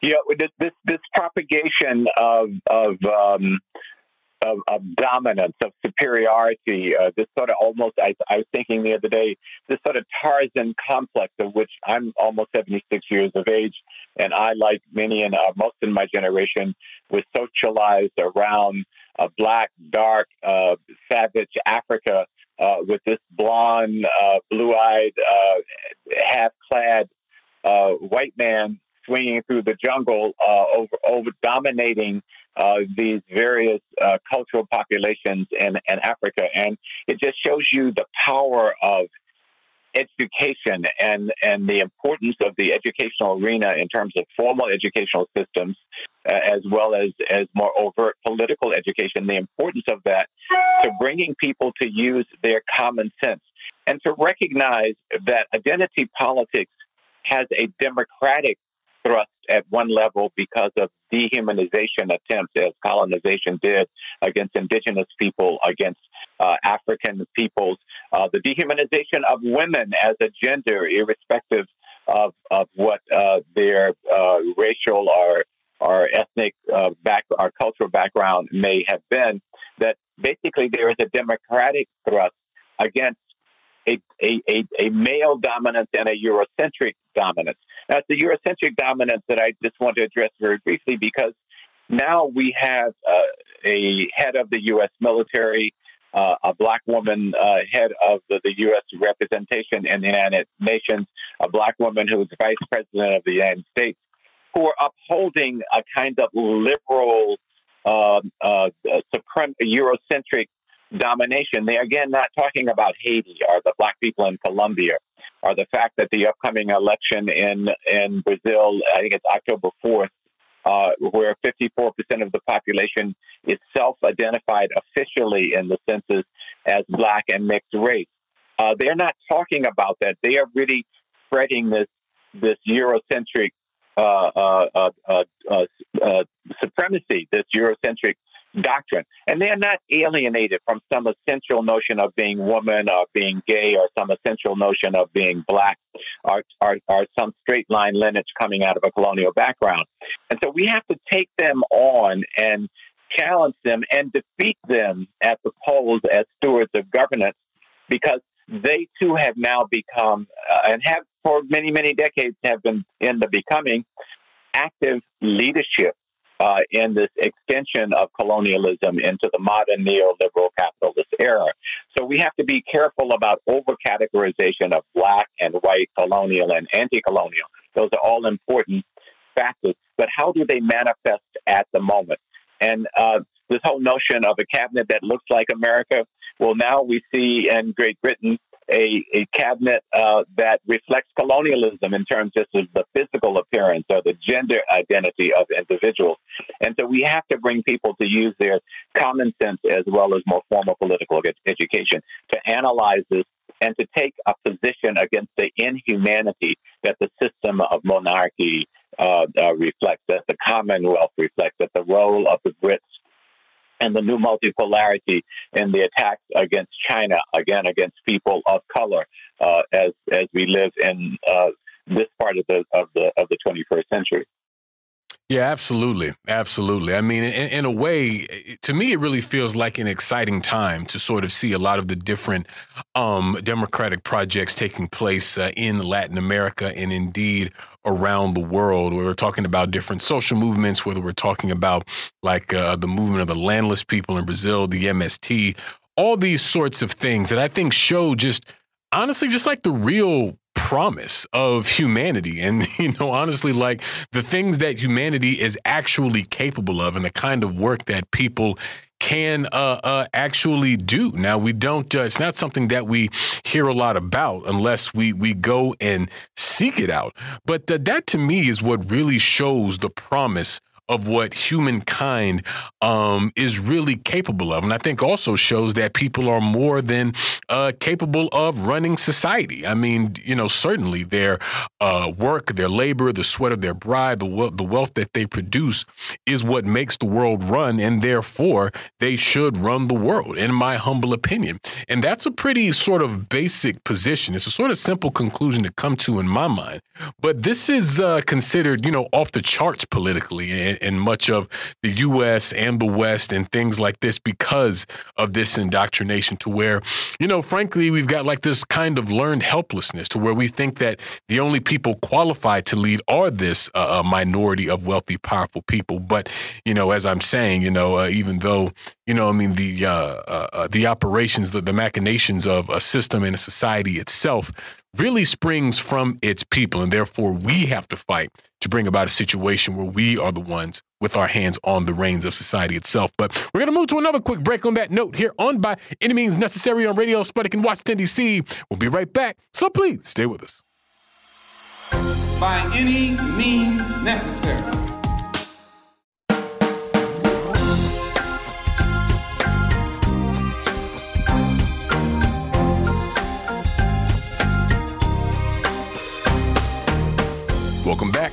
Yeah, this this, propagation of of um, of, of dominance, of superiority. Uh, this sort of almost, I, I, was thinking the other day, this sort of Tarzan complex of which I'm almost 76 years of age, and I, like many and uh, most in my generation, was socialized around a black, dark, uh, savage Africa uh, with this blonde, uh, blue-eyed, uh, half-clad white man swinging through the jungle over, over dominating uh, these various uh, cultural populations in, in Africa. And it just shows you the power of education and, and the importance of the educational arena in terms of formal educational systems, uh, as well as, as more overt political education, the importance of that to bringing people to use their common sense and to recognize that identity politics has a democratic thrust at one level because of dehumanization attempts, as colonization did against indigenous people, against uh, African peoples, uh, the dehumanization of women as a gender, irrespective of, of what uh, their uh, racial or or ethnic uh, back or cultural background may have been, that basically there is a democratic thrust against a, a, a, a male dominance and a Eurocentric dominance. Now, it's the Eurocentric dominance that I just want to address very briefly because now we have uh, a head of the U.S. military, uh, a black woman uh, head of the, the, U.S. representation in the United Nations, a black woman who's vice president of the United States, who are upholding a kind of liberal, um, uh, supreme, Eurocentric domination. They're again not talking about Haiti or the black people in Colombia or the fact that the upcoming election in, in Brazil, I think it's October 4th, uh, where 54% of the population is self identified officially in the census as black and mixed race. Uh, they're not talking about that. They are really spreading this, this Eurocentric uh, uh, uh, uh supremacy, this Eurocentric doctrine. And they're not alienated from some essential notion of being woman or being gay or some essential notion of being black or, or, or some straight line lineage coming out of a colonial background. And so we have to take them on and challenge them and defeat them at the polls as stewards of governance because they too have now become uh, and have for many, many decades have been in the becoming active leadership uh, in this extension of colonialism into the modern neoliberal capitalist era. So we have to be careful about over categorization of black and white, colonial and anti-colonial. Those are all important factors. But how do they manifest at the moment? And uh, this whole notion of a cabinet that looks like America, well, now we see in Great Britain a, a cabinet uh, that reflects colonialism in terms just of the physical appearance or the gender identity of individuals. And so we have to bring people to use their common sense as well as more formal political ed- education to analyze this and to take a position against the inhumanity that the system of monarchy uh, uh, reflects, that the Commonwealth reflects, that the role of the Brits and the new multipolarity in the attacks against China, again against people of color, uh, as as we live in uh, this part of the of the of the 21st century. Yeah, absolutely. Absolutely. I mean, in, in, a way, to me, it really feels like an exciting time to sort of see a lot of the different um, democratic projects taking place uh, in Latin America and indeed around the world. We're talking about different social movements, whether we're talking about like uh, the movement of the landless people in Brazil, the MST, all these sorts of things that I think show just honestly just like the real promise of humanity and [LAUGHS] you know honestly like the things that humanity is actually capable of and the kind of work that people can uh, uh, actually do. Now we don't. Uh, it's not something that we hear a lot about unless we we go and seek it out. But that to me is what really shows the promise of what humankind um, is really capable of. And I think also shows that people are more than uh, capable of running society. I mean, you know, certainly their uh, work, their labor, the sweat of their bride, the, we- the wealth that they produce is what makes the world run. And therefore, they should run the world, in my humble opinion. And that's a pretty sort of basic position. It's a sort of simple conclusion to come to in my mind. But this is uh, considered, you know, off the charts politically. And, in much of the U.S. and the West and things like this because of this indoctrination to where, you know, frankly, we've got like this kind of learned helplessness to where we think that the only people qualified to lead are this uh, minority of wealthy, powerful people. But, you know, as I'm saying, you know, uh, even though, you know, I mean, the, uh, uh, uh the operations, the, the machinations of a system and a society itself really springs from its people. And therefore, we have to fight to bring about a situation where we are the ones with our hands on the reins of society itself. But we're going to move to another quick break on that note here on By Any Means Necessary on Radio Sputnik in Washington, D.C. We'll be right back. So please stay with us. By any means necessary. Welcome back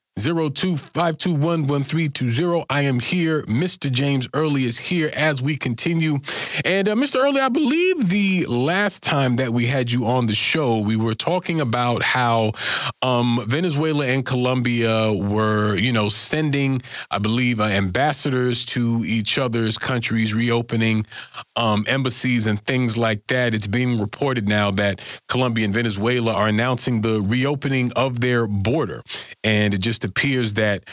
02-521-1320. I am here. Mr. James Early is here as we continue. And uh, Mr. Early, I believe the last time that we had you on the show, we were talking about how um, Venezuela and Colombia were, you know, sending, I believe, uh, ambassadors to each other's countries, reopening um, embassies and things like that. It's being reported now that Colombia and Venezuela are announcing the reopening of their border. And it just just appears that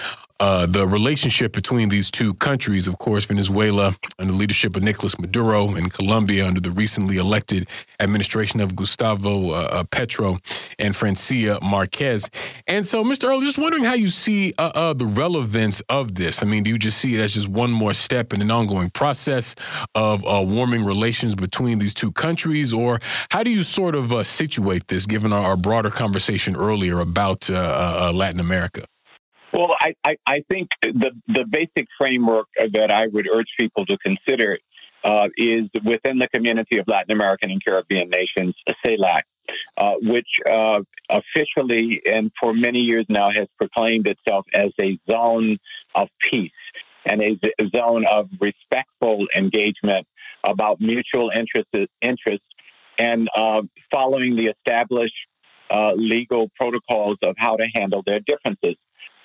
uh, the relationship between these two countries, of course, Venezuela under the leadership of Nicolas Maduro and Colombia under the recently elected administration of Gustavo uh, uh Petro and Francia Marquez. And so, Mr. Earl, just wondering how you see uh, uh, the relevance of this. I mean, do you just see it as just one more step in an ongoing process of uh, warming relations between these two countries, or how do you sort of situate this, given our, our, broader conversation earlier about Latin America? Well, I, I, I, think the, the basic framework that I would urge people to consider uh, is within the community of Latin American and Caribbean nations, CELAC, uh, which uh, officially and for many years now has proclaimed itself as a zone of peace and a, zone of respectful engagement about mutual interest, interests and uh, following the established uh, legal protocols of how to handle their differences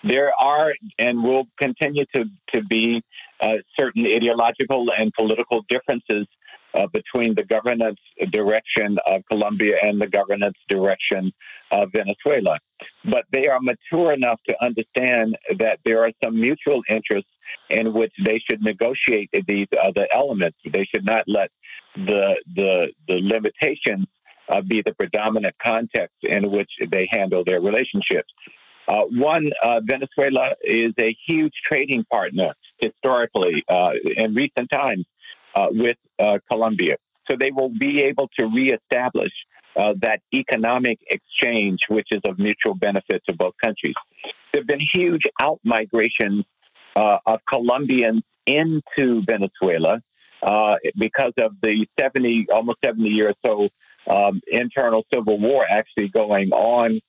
there are and will continue to, to be uh, certain ideological and political differences uh, between the governance direction of Colombia and the governance direction of Venezuela. But they are mature enough to understand that there are some mutual interests in which they should negotiate these other elements. They should not let the the the limitations uh, be the predominant context in which they handle their relationships. Uh, one, uh, Venezuela is a huge trading partner historically uh, in recent times uh, with uh, Colombia. So they will be able to reestablish uh, that economic exchange, which is of mutual benefit to both countries. There have been huge out migrations of Colombians into Venezuela because of the 70, almost 70 years or so um, internal civil war actually going on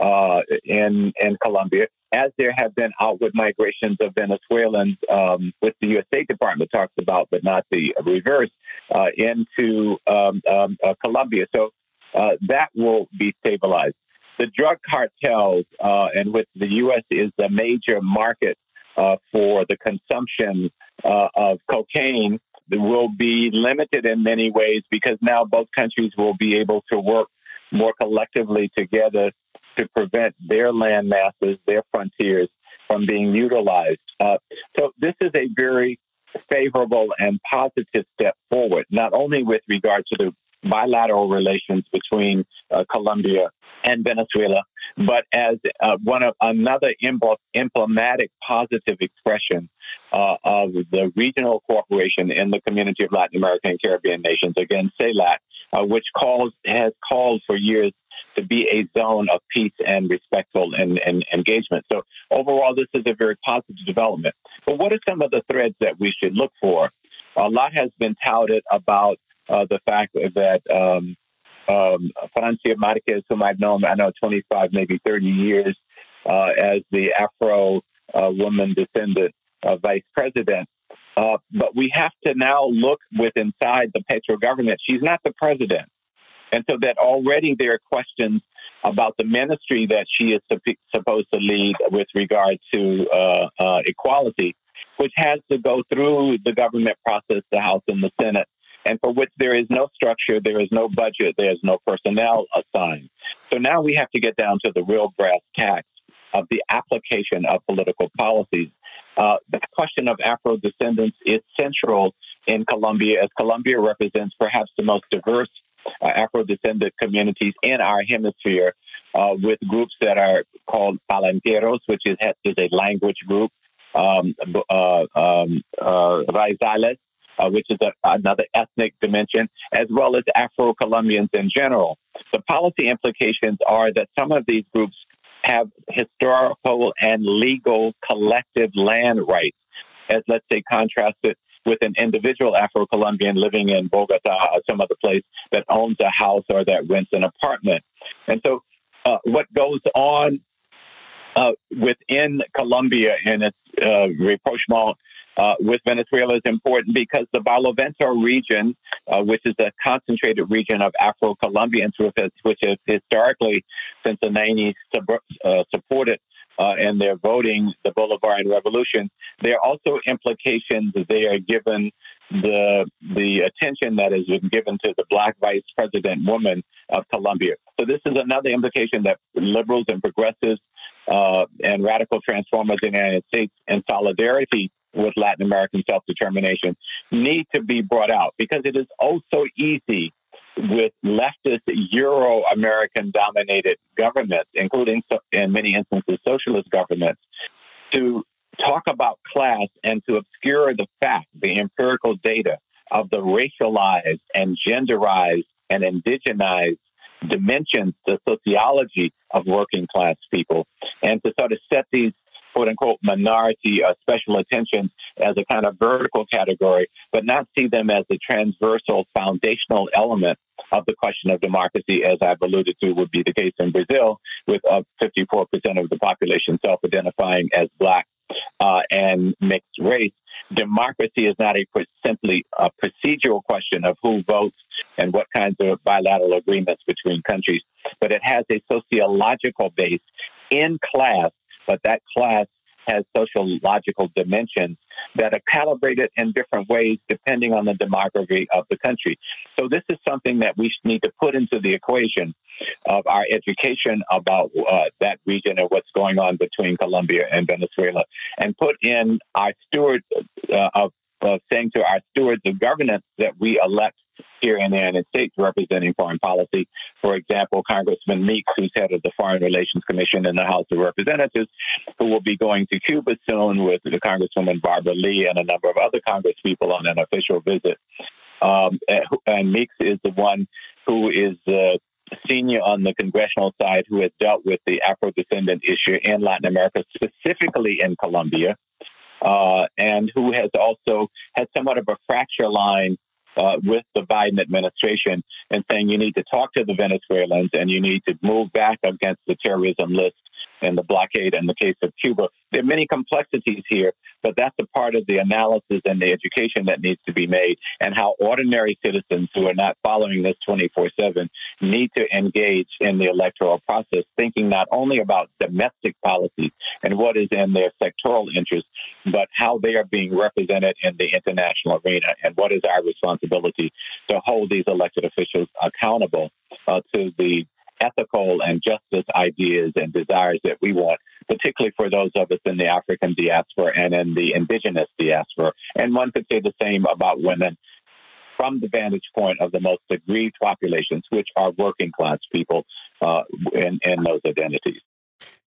uh, in in Colombia, as there have been outward migrations of Venezuelans, um, which the U.S. State Department talks about, but not the reverse, uh, into um, um, uh, Colombia. So uh, that will be stabilized. The drug cartels, uh, in which the U.S. is a major market uh, for the consumption of cocaine, will be limited in many ways because now both countries will be able to work more collectively together to prevent their land masses, their frontiers from being utilized. Uh, so this is a very favorable and positive step forward, not only with regard to the bilateral relations between uh, Colombia and Venezuela, but as uh, one of another emblematic positive expression uh, of the regional cooperation in the community of Latin American and Caribbean nations, again, CELAC, uh, which calls has called for years to be a zone of peace and respectful and, and engagement. So overall, this is a very positive development. But what are some of the threads that we should look for? A lot has been touted about uh, the fact that um, um, Francia Marquez, whom I've known, I know 25, maybe 30 years, uh, as the Afro uh, woman descendant vice president. Uh, but we have to now look with inside the Petro government. She's not the president. And so that already there are questions about the ministry that she is supposed to lead with regard to uh, uh, equality, which has to go through the government process, the House and the Senate, and for which there is no structure, there is no budget, there is no personnel assigned. So now we have to get down to the real brass tacks of the application of political policies. Uh, the question of Afro descendants is central in Colombia, as Colombia represents perhaps the most diverse uh, Afro descendant communities in our hemisphere, uh, with groups that are called palenqueros, which is, is a language group, um, uh, um, uh, raizales, uh, which is a, another ethnic dimension, as well as Afro Colombians in general. The policy implications are that some of these groups have historical and legal collective land rights, as let's say contrasted with an individual Afro Colombian living in Bogota or some other place that owns a house or that rents an apartment. And so, uh, what goes on uh, within Colombia and its uh, rapprochement uh, with Venezuela is important because the Barlovento region, uh, which is a concentrated region of Afro Colombians, which has historically, since the 90s, uh, supported uh, and they're voting the Bolivarian Revolution, there are also implications they are given the the attention that has been given to the black vice president woman of Colombia. So this is another implication that liberals and progressives uh, and radical transformers in the United States, in solidarity with Latin American self determination, need to be brought out because it is oh so easy with leftist Euro American dominated governments, including in many instances socialist governments, to talk about class and to obscure the fact, the empirical data of the racialized and genderized and indigenized dimensions, the sociology of working class people, and to sort of set these quote unquote minority uh, special attention as a kind of vertical category, but not see them as a transversal foundational element of the question of democracy, as I've alluded to, would be the case in Brazil, with uh, 54% of the population self identifying as black uh, and mixed race. Democracy is not a simply a procedural question of who votes and what kinds of bilateral agreements between countries, but it has a sociological base in class but that class has sociological dimensions that are calibrated in different ways depending on the demography of the country. So this is something that we need to put into the equation of our education about uh, that region and what's going on between Colombia and Venezuela, and put in our steward uh, of, of saying to our stewards of governance that we elect here in the United States representing foreign policy. For example, Congressman Meeks, who's head of the Foreign Relations Commission in the House of Representatives, who will be going to Cuba soon with the Congresswoman Barbara Lee and a number of other Congresspeople on an official visit. Um, and Meeks is the one who is uh, senior on the congressional side who has dealt with the Afro descendant issue in Latin America, specifically in Colombia, uh, and who has also had somewhat of a fracture line uh, with the Biden administration and saying you need to talk to the Venezuelans and you need to move back against the terrorism list and the blockade in the case of Cuba. There are many complexities here, but that's a part of the analysis and the education that needs to be made, and how ordinary citizens who are not following this 24 7 need to engage in the electoral process, thinking not only about domestic policies and what is in their sectoral interest, but how they are being represented in the international arena, and what is our responsibility to hold these elected officials accountable uh, to the ethical and justice ideas and desires that we want, particularly for those of us in the African diaspora and in the indigenous diaspora. And one could say the same about women from the vantage point of the most aggrieved populations, which are working class people uh, in, in those identities.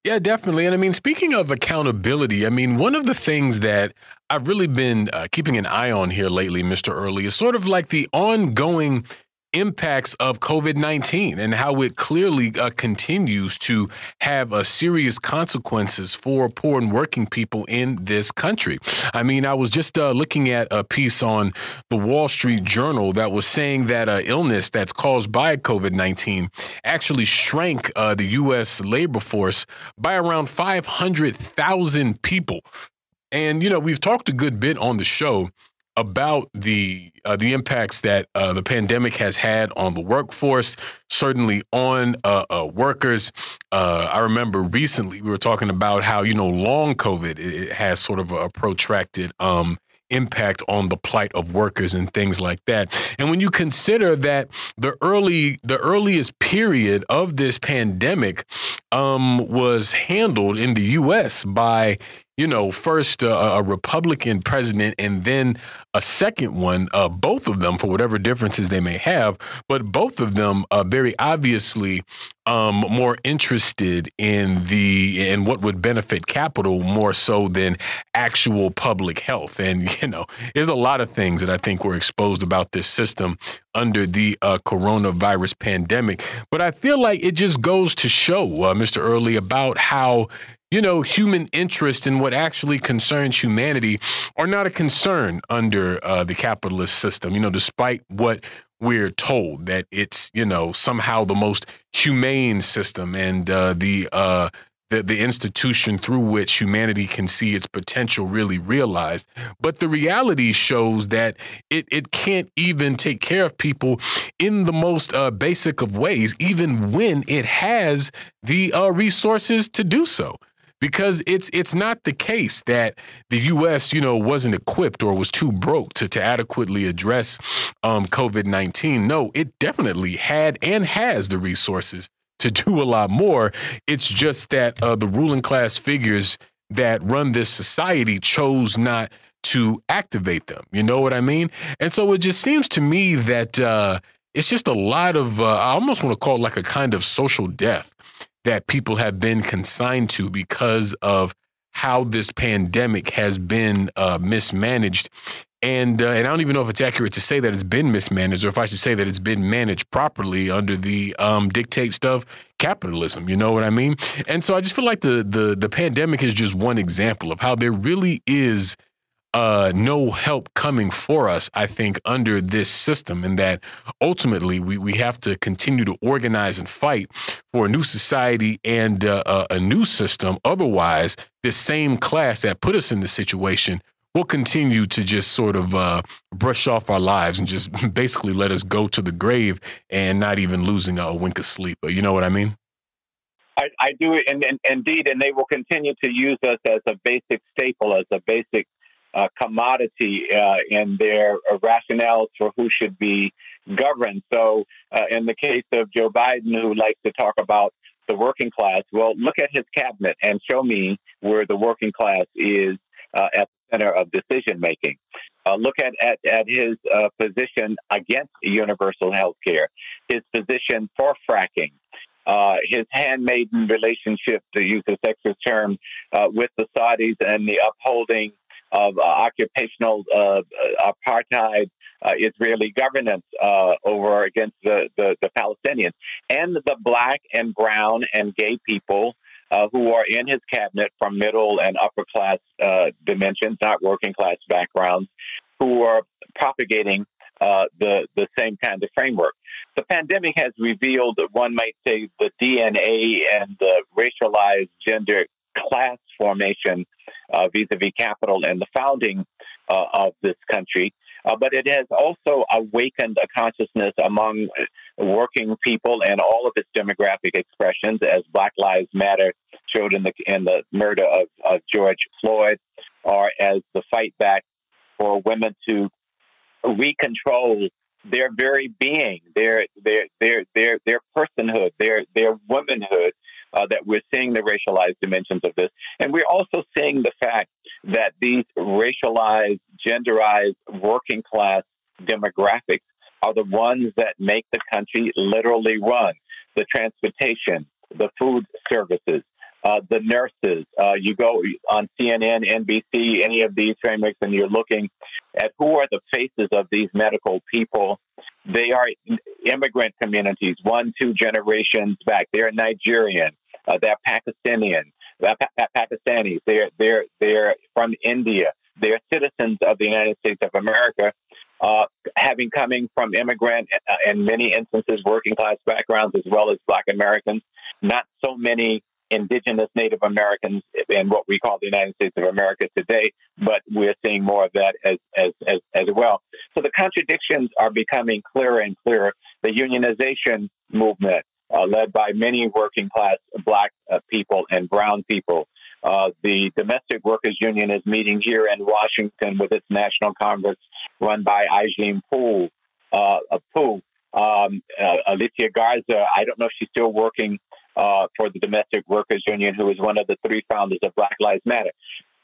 Yeah, definitely. And I mean, speaking of accountability, I mean, one of the things that I've really been uh, keeping an eye on here lately, Mr. Early, is sort of like the ongoing impacts of COVID 19 and how it clearly uh, continues to have uh, serious consequences for poor and working people in this country. I mean, I was just uh, looking at a piece on the Wall Street Journal that was saying that uh, illness that's caused by COVID 19 actually shrank uh, the U.S. labor force by around 500,000 people. And, you know, we've talked a good bit on the show about the uh, the impacts that uh, the pandemic has had on the workforce, certainly on uh, uh workers. Uh, I remember recently we were talking about how you know long COVID it has sort of a protracted um, impact on the plight of workers and things like that. And when you consider that the early the earliest period of this pandemic um, was handled in the U.S. by you know, first uh, a Republican president and then a second one, uh, both of them for whatever differences they may have, but both of them uh, very obviously um, more interested in the in what would benefit capital more so than actual public health. And [LAUGHS] you know, there's a lot of things that I think were exposed about this system under the uh, coronavirus pandemic. But I feel like it just goes to show, uh, Mr. Early, about how you know, human interest in what actually concerns humanity are not a concern under uh, the capitalist system. You know, despite what we're told that it's you know somehow the most humane system and uh, the uh, the, the institution through which humanity can see its potential really realized. But the reality shows that it, it can't even take care of people in the most uh, basic of ways, even when it has the uh, resources to do so because it's it's not the case that the U.S. you know wasn't equipped or was too broke to to adequately address um, COVID nineteen. No, it definitely had and has the resources to do a lot more. It's just that uh, the ruling class figures that run this society chose not to activate them. You know what I mean? And so it just seems to me that uh, it's just a lot of uh, I almost want to call it like a kind of social death that people have been consigned to because of how this pandemic has been uh, mismanaged. And, uh, and I don't even know if it's accurate to say that it's been mismanaged, or if I should say that it's been managed properly under the um, dictates of capitalism. You know what I mean? And so I just feel like the the the pandemic is just one example of how there really is uh, no help coming for us, I think, under this system, and that ultimately we, we have to continue to organize and fight for a new society and uh, a new system. Otherwise, this same class that put us in this situation will continue to just sort of uh, brush off our lives and just [LAUGHS] basically let us go to the grave and not even losing a wink of sleep. You know what I mean? I, I do, and, and indeed, and they will continue to use us as a basic staple, as a basic uh, commodity uh, in their rationales for who should be governed. So, uh, in the case of Joe Biden, who likes to talk about the working class, well, look at his cabinet and show me where the working class is uh, at the center of decision making. Uh, look at, at, at his uh, position against universal health care, his position for fracking, uh, his handmaiden relationship, to use a sexist term, uh, with the Saudis and the upholding of uh, occupational uh, apartheid, uh, Israeli governance over against the, the, the, Palestinians, and the black and brown and gay people who are in his cabinet from middle and upper class dimensions, not working class backgrounds, who are propagating uh, the the same kind of framework. The pandemic has revealed, one might say, the DNA and the racialized gender class formation vis a vis capital and the founding uh, of this country. Uh, but it has also awakened a consciousness among working people and all of its demographic expressions, as Black Lives Matter showed in the in the murder of, of George Floyd, or as the fight back for women to recontrol their very being, their their their their their personhood, their their womanhood, uh, that we're seeing the racialized dimensions of this. And we're also seeing the fact that these racialized, genderized, working class demographics are the ones that make the country literally run. The transportation, the food services, uh, the nurses. Uh, you go on CNN, NBC, any of these frameworks, and you're looking at who are the faces of these medical people. They are immigrant communities, one, two generations back. They're Nigerian. Uh, they're Pakistani. They're pa- Pakistanis. They're they're they're from India. They're citizens of the United States of America, uh, having coming from immigrant uh, in many instances working class backgrounds as well as Black Americans. Not so many indigenous Native Americans in what we call the United States of America today, but we're seeing more of that as, as, as, as well. So the contradictions are becoming clearer and clearer. The unionization movement, uh, led by many working class black uh, people and brown people. Uh, the Domestic Workers Union is meeting here in Washington with its national congress run by Ai-jen Poo. Uh, Poo. Um, uh, Alicia Garza, I don't know if she's still working uh, for the Domestic Workers Union, who is one of the three founders of Black Lives Matter.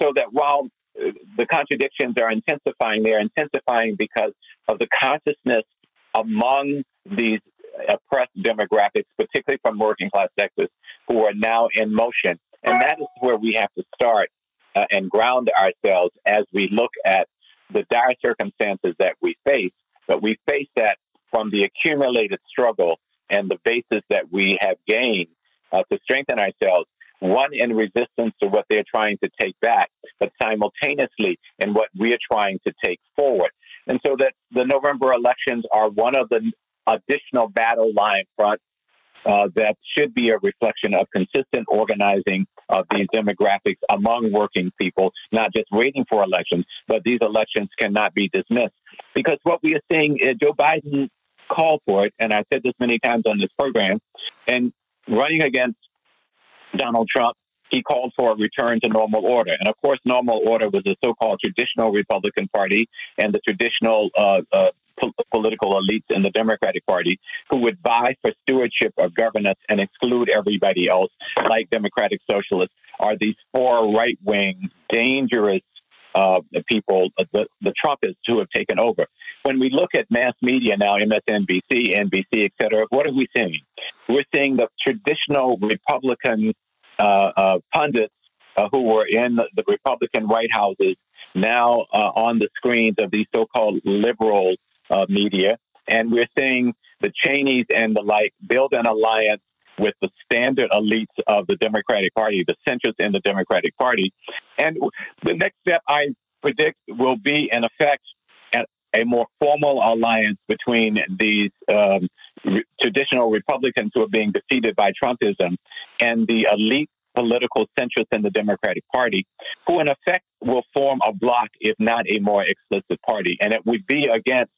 So that while uh, the contradictions are intensifying, they're intensifying because of the consciousness among these oppressed demographics, particularly from working class sectors, who are now in motion. And that is where we have to start uh, and ground ourselves as we look at the dire circumstances that we face. But we face that from the accumulated struggle and the basis that we have gained uh, to strengthen ourselves, one in resistance to what they're trying to take back, but simultaneously in what we're trying to take forward. And so that the November elections are one of the additional battle line front uh, that should be a reflection of consistent organizing of these demographics among working people, not just waiting for elections, but these elections cannot be dismissed. Because what we are seeing, uh, Joe Biden called for it, and I've said this many times on this program, and running against Donald Trump, he called for a return to normal order. And of course, normal order was the so called traditional Republican Party and the traditional uh, uh, po- political elites in the Democratic Party who would vie for stewardship of governance and exclude everybody else, like Democratic Socialists, are these four right wing, dangerous uh, people, uh, the, the Trumpists who have taken over. When we look at mass media now, MSNBC, NBC, et cetera, what are we seeing? We're seeing the traditional Republican uh, uh, pundits uh, who were in the Republican White Houses now uh, on the screens of these so called liberal uh, media. And we're seeing the Cheneys and the like build an alliance with the standard elites of the Democratic Party, the centrists in the Democratic Party. And the next step I predict will be, in effect, a more formal alliance between these um, re- traditional Republicans who are being defeated by Trumpism and the elite political centrists in the Democratic Party, who in effect will form a bloc, if not a more explicit party. And it would be against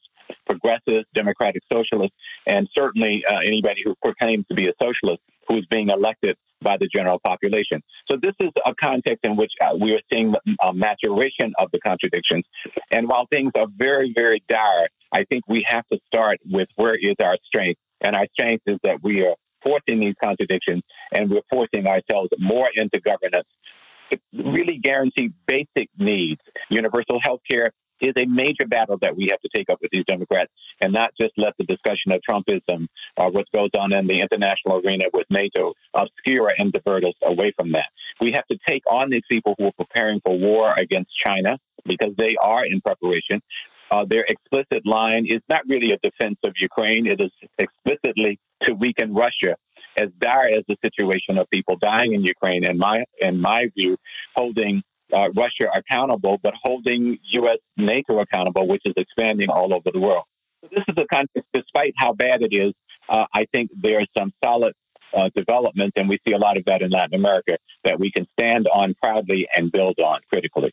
progressives, democratic socialists, and certainly uh, anybody who proclaims to be a socialist who is being elected by the general population. So this is a context in which uh, we are seeing a maturation of the contradictions. And while things are very, very dire, I think we have to start with where is our strength. And our strength is that we are forcing these contradictions and we're forcing ourselves more into governance to really guarantee basic needs, universal health care, is a major battle that we have to take up with these Democrats and not just let the discussion of Trumpism or what goes on in the international arena with NATO obscure and divert us away from that. We have to take on these people who are preparing for war against China because they are in preparation. Uh, their explicit line is not really a defense of Ukraine. It is explicitly to weaken Russia. As dire as the situation of people dying in Ukraine, in my in my view, holding uh, Russia accountable, but holding U.S. NATO accountable, which is expanding all over the world. So this is a context, despite how bad it is, uh, I think there are some solid uh, developments, and we see a lot of that in Latin America that we can stand on proudly and build on critically.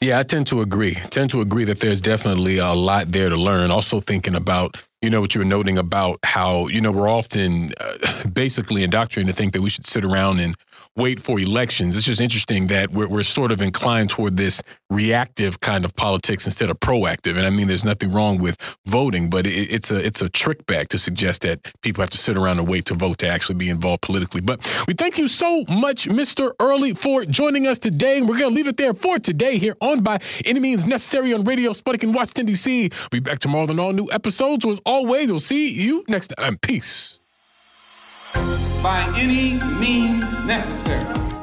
Yeah, I tend to agree. Tend to agree that there's definitely a lot there to learn. Also, thinking about you know what you were noting about how you know we're often uh, [LAUGHS] basically indoctrinated to think that we should sit around and wait for elections. It's just interesting that we're, we're sort of inclined toward this reactive kind of politics instead of proactive. And I mean, there's nothing wrong with voting, but it, it's a it's a trick bag to suggest that people have to sit around and wait to vote to actually be involved politically. But we thank you so much, Mr. Early, for joining us today. And we're going to leave it there for today here on By Any Means Necessary on Radio Sputnik in Washington, D.C. We'll be back tomorrow with all new episodes. Always, we'll see you next time. Peace by any means necessary.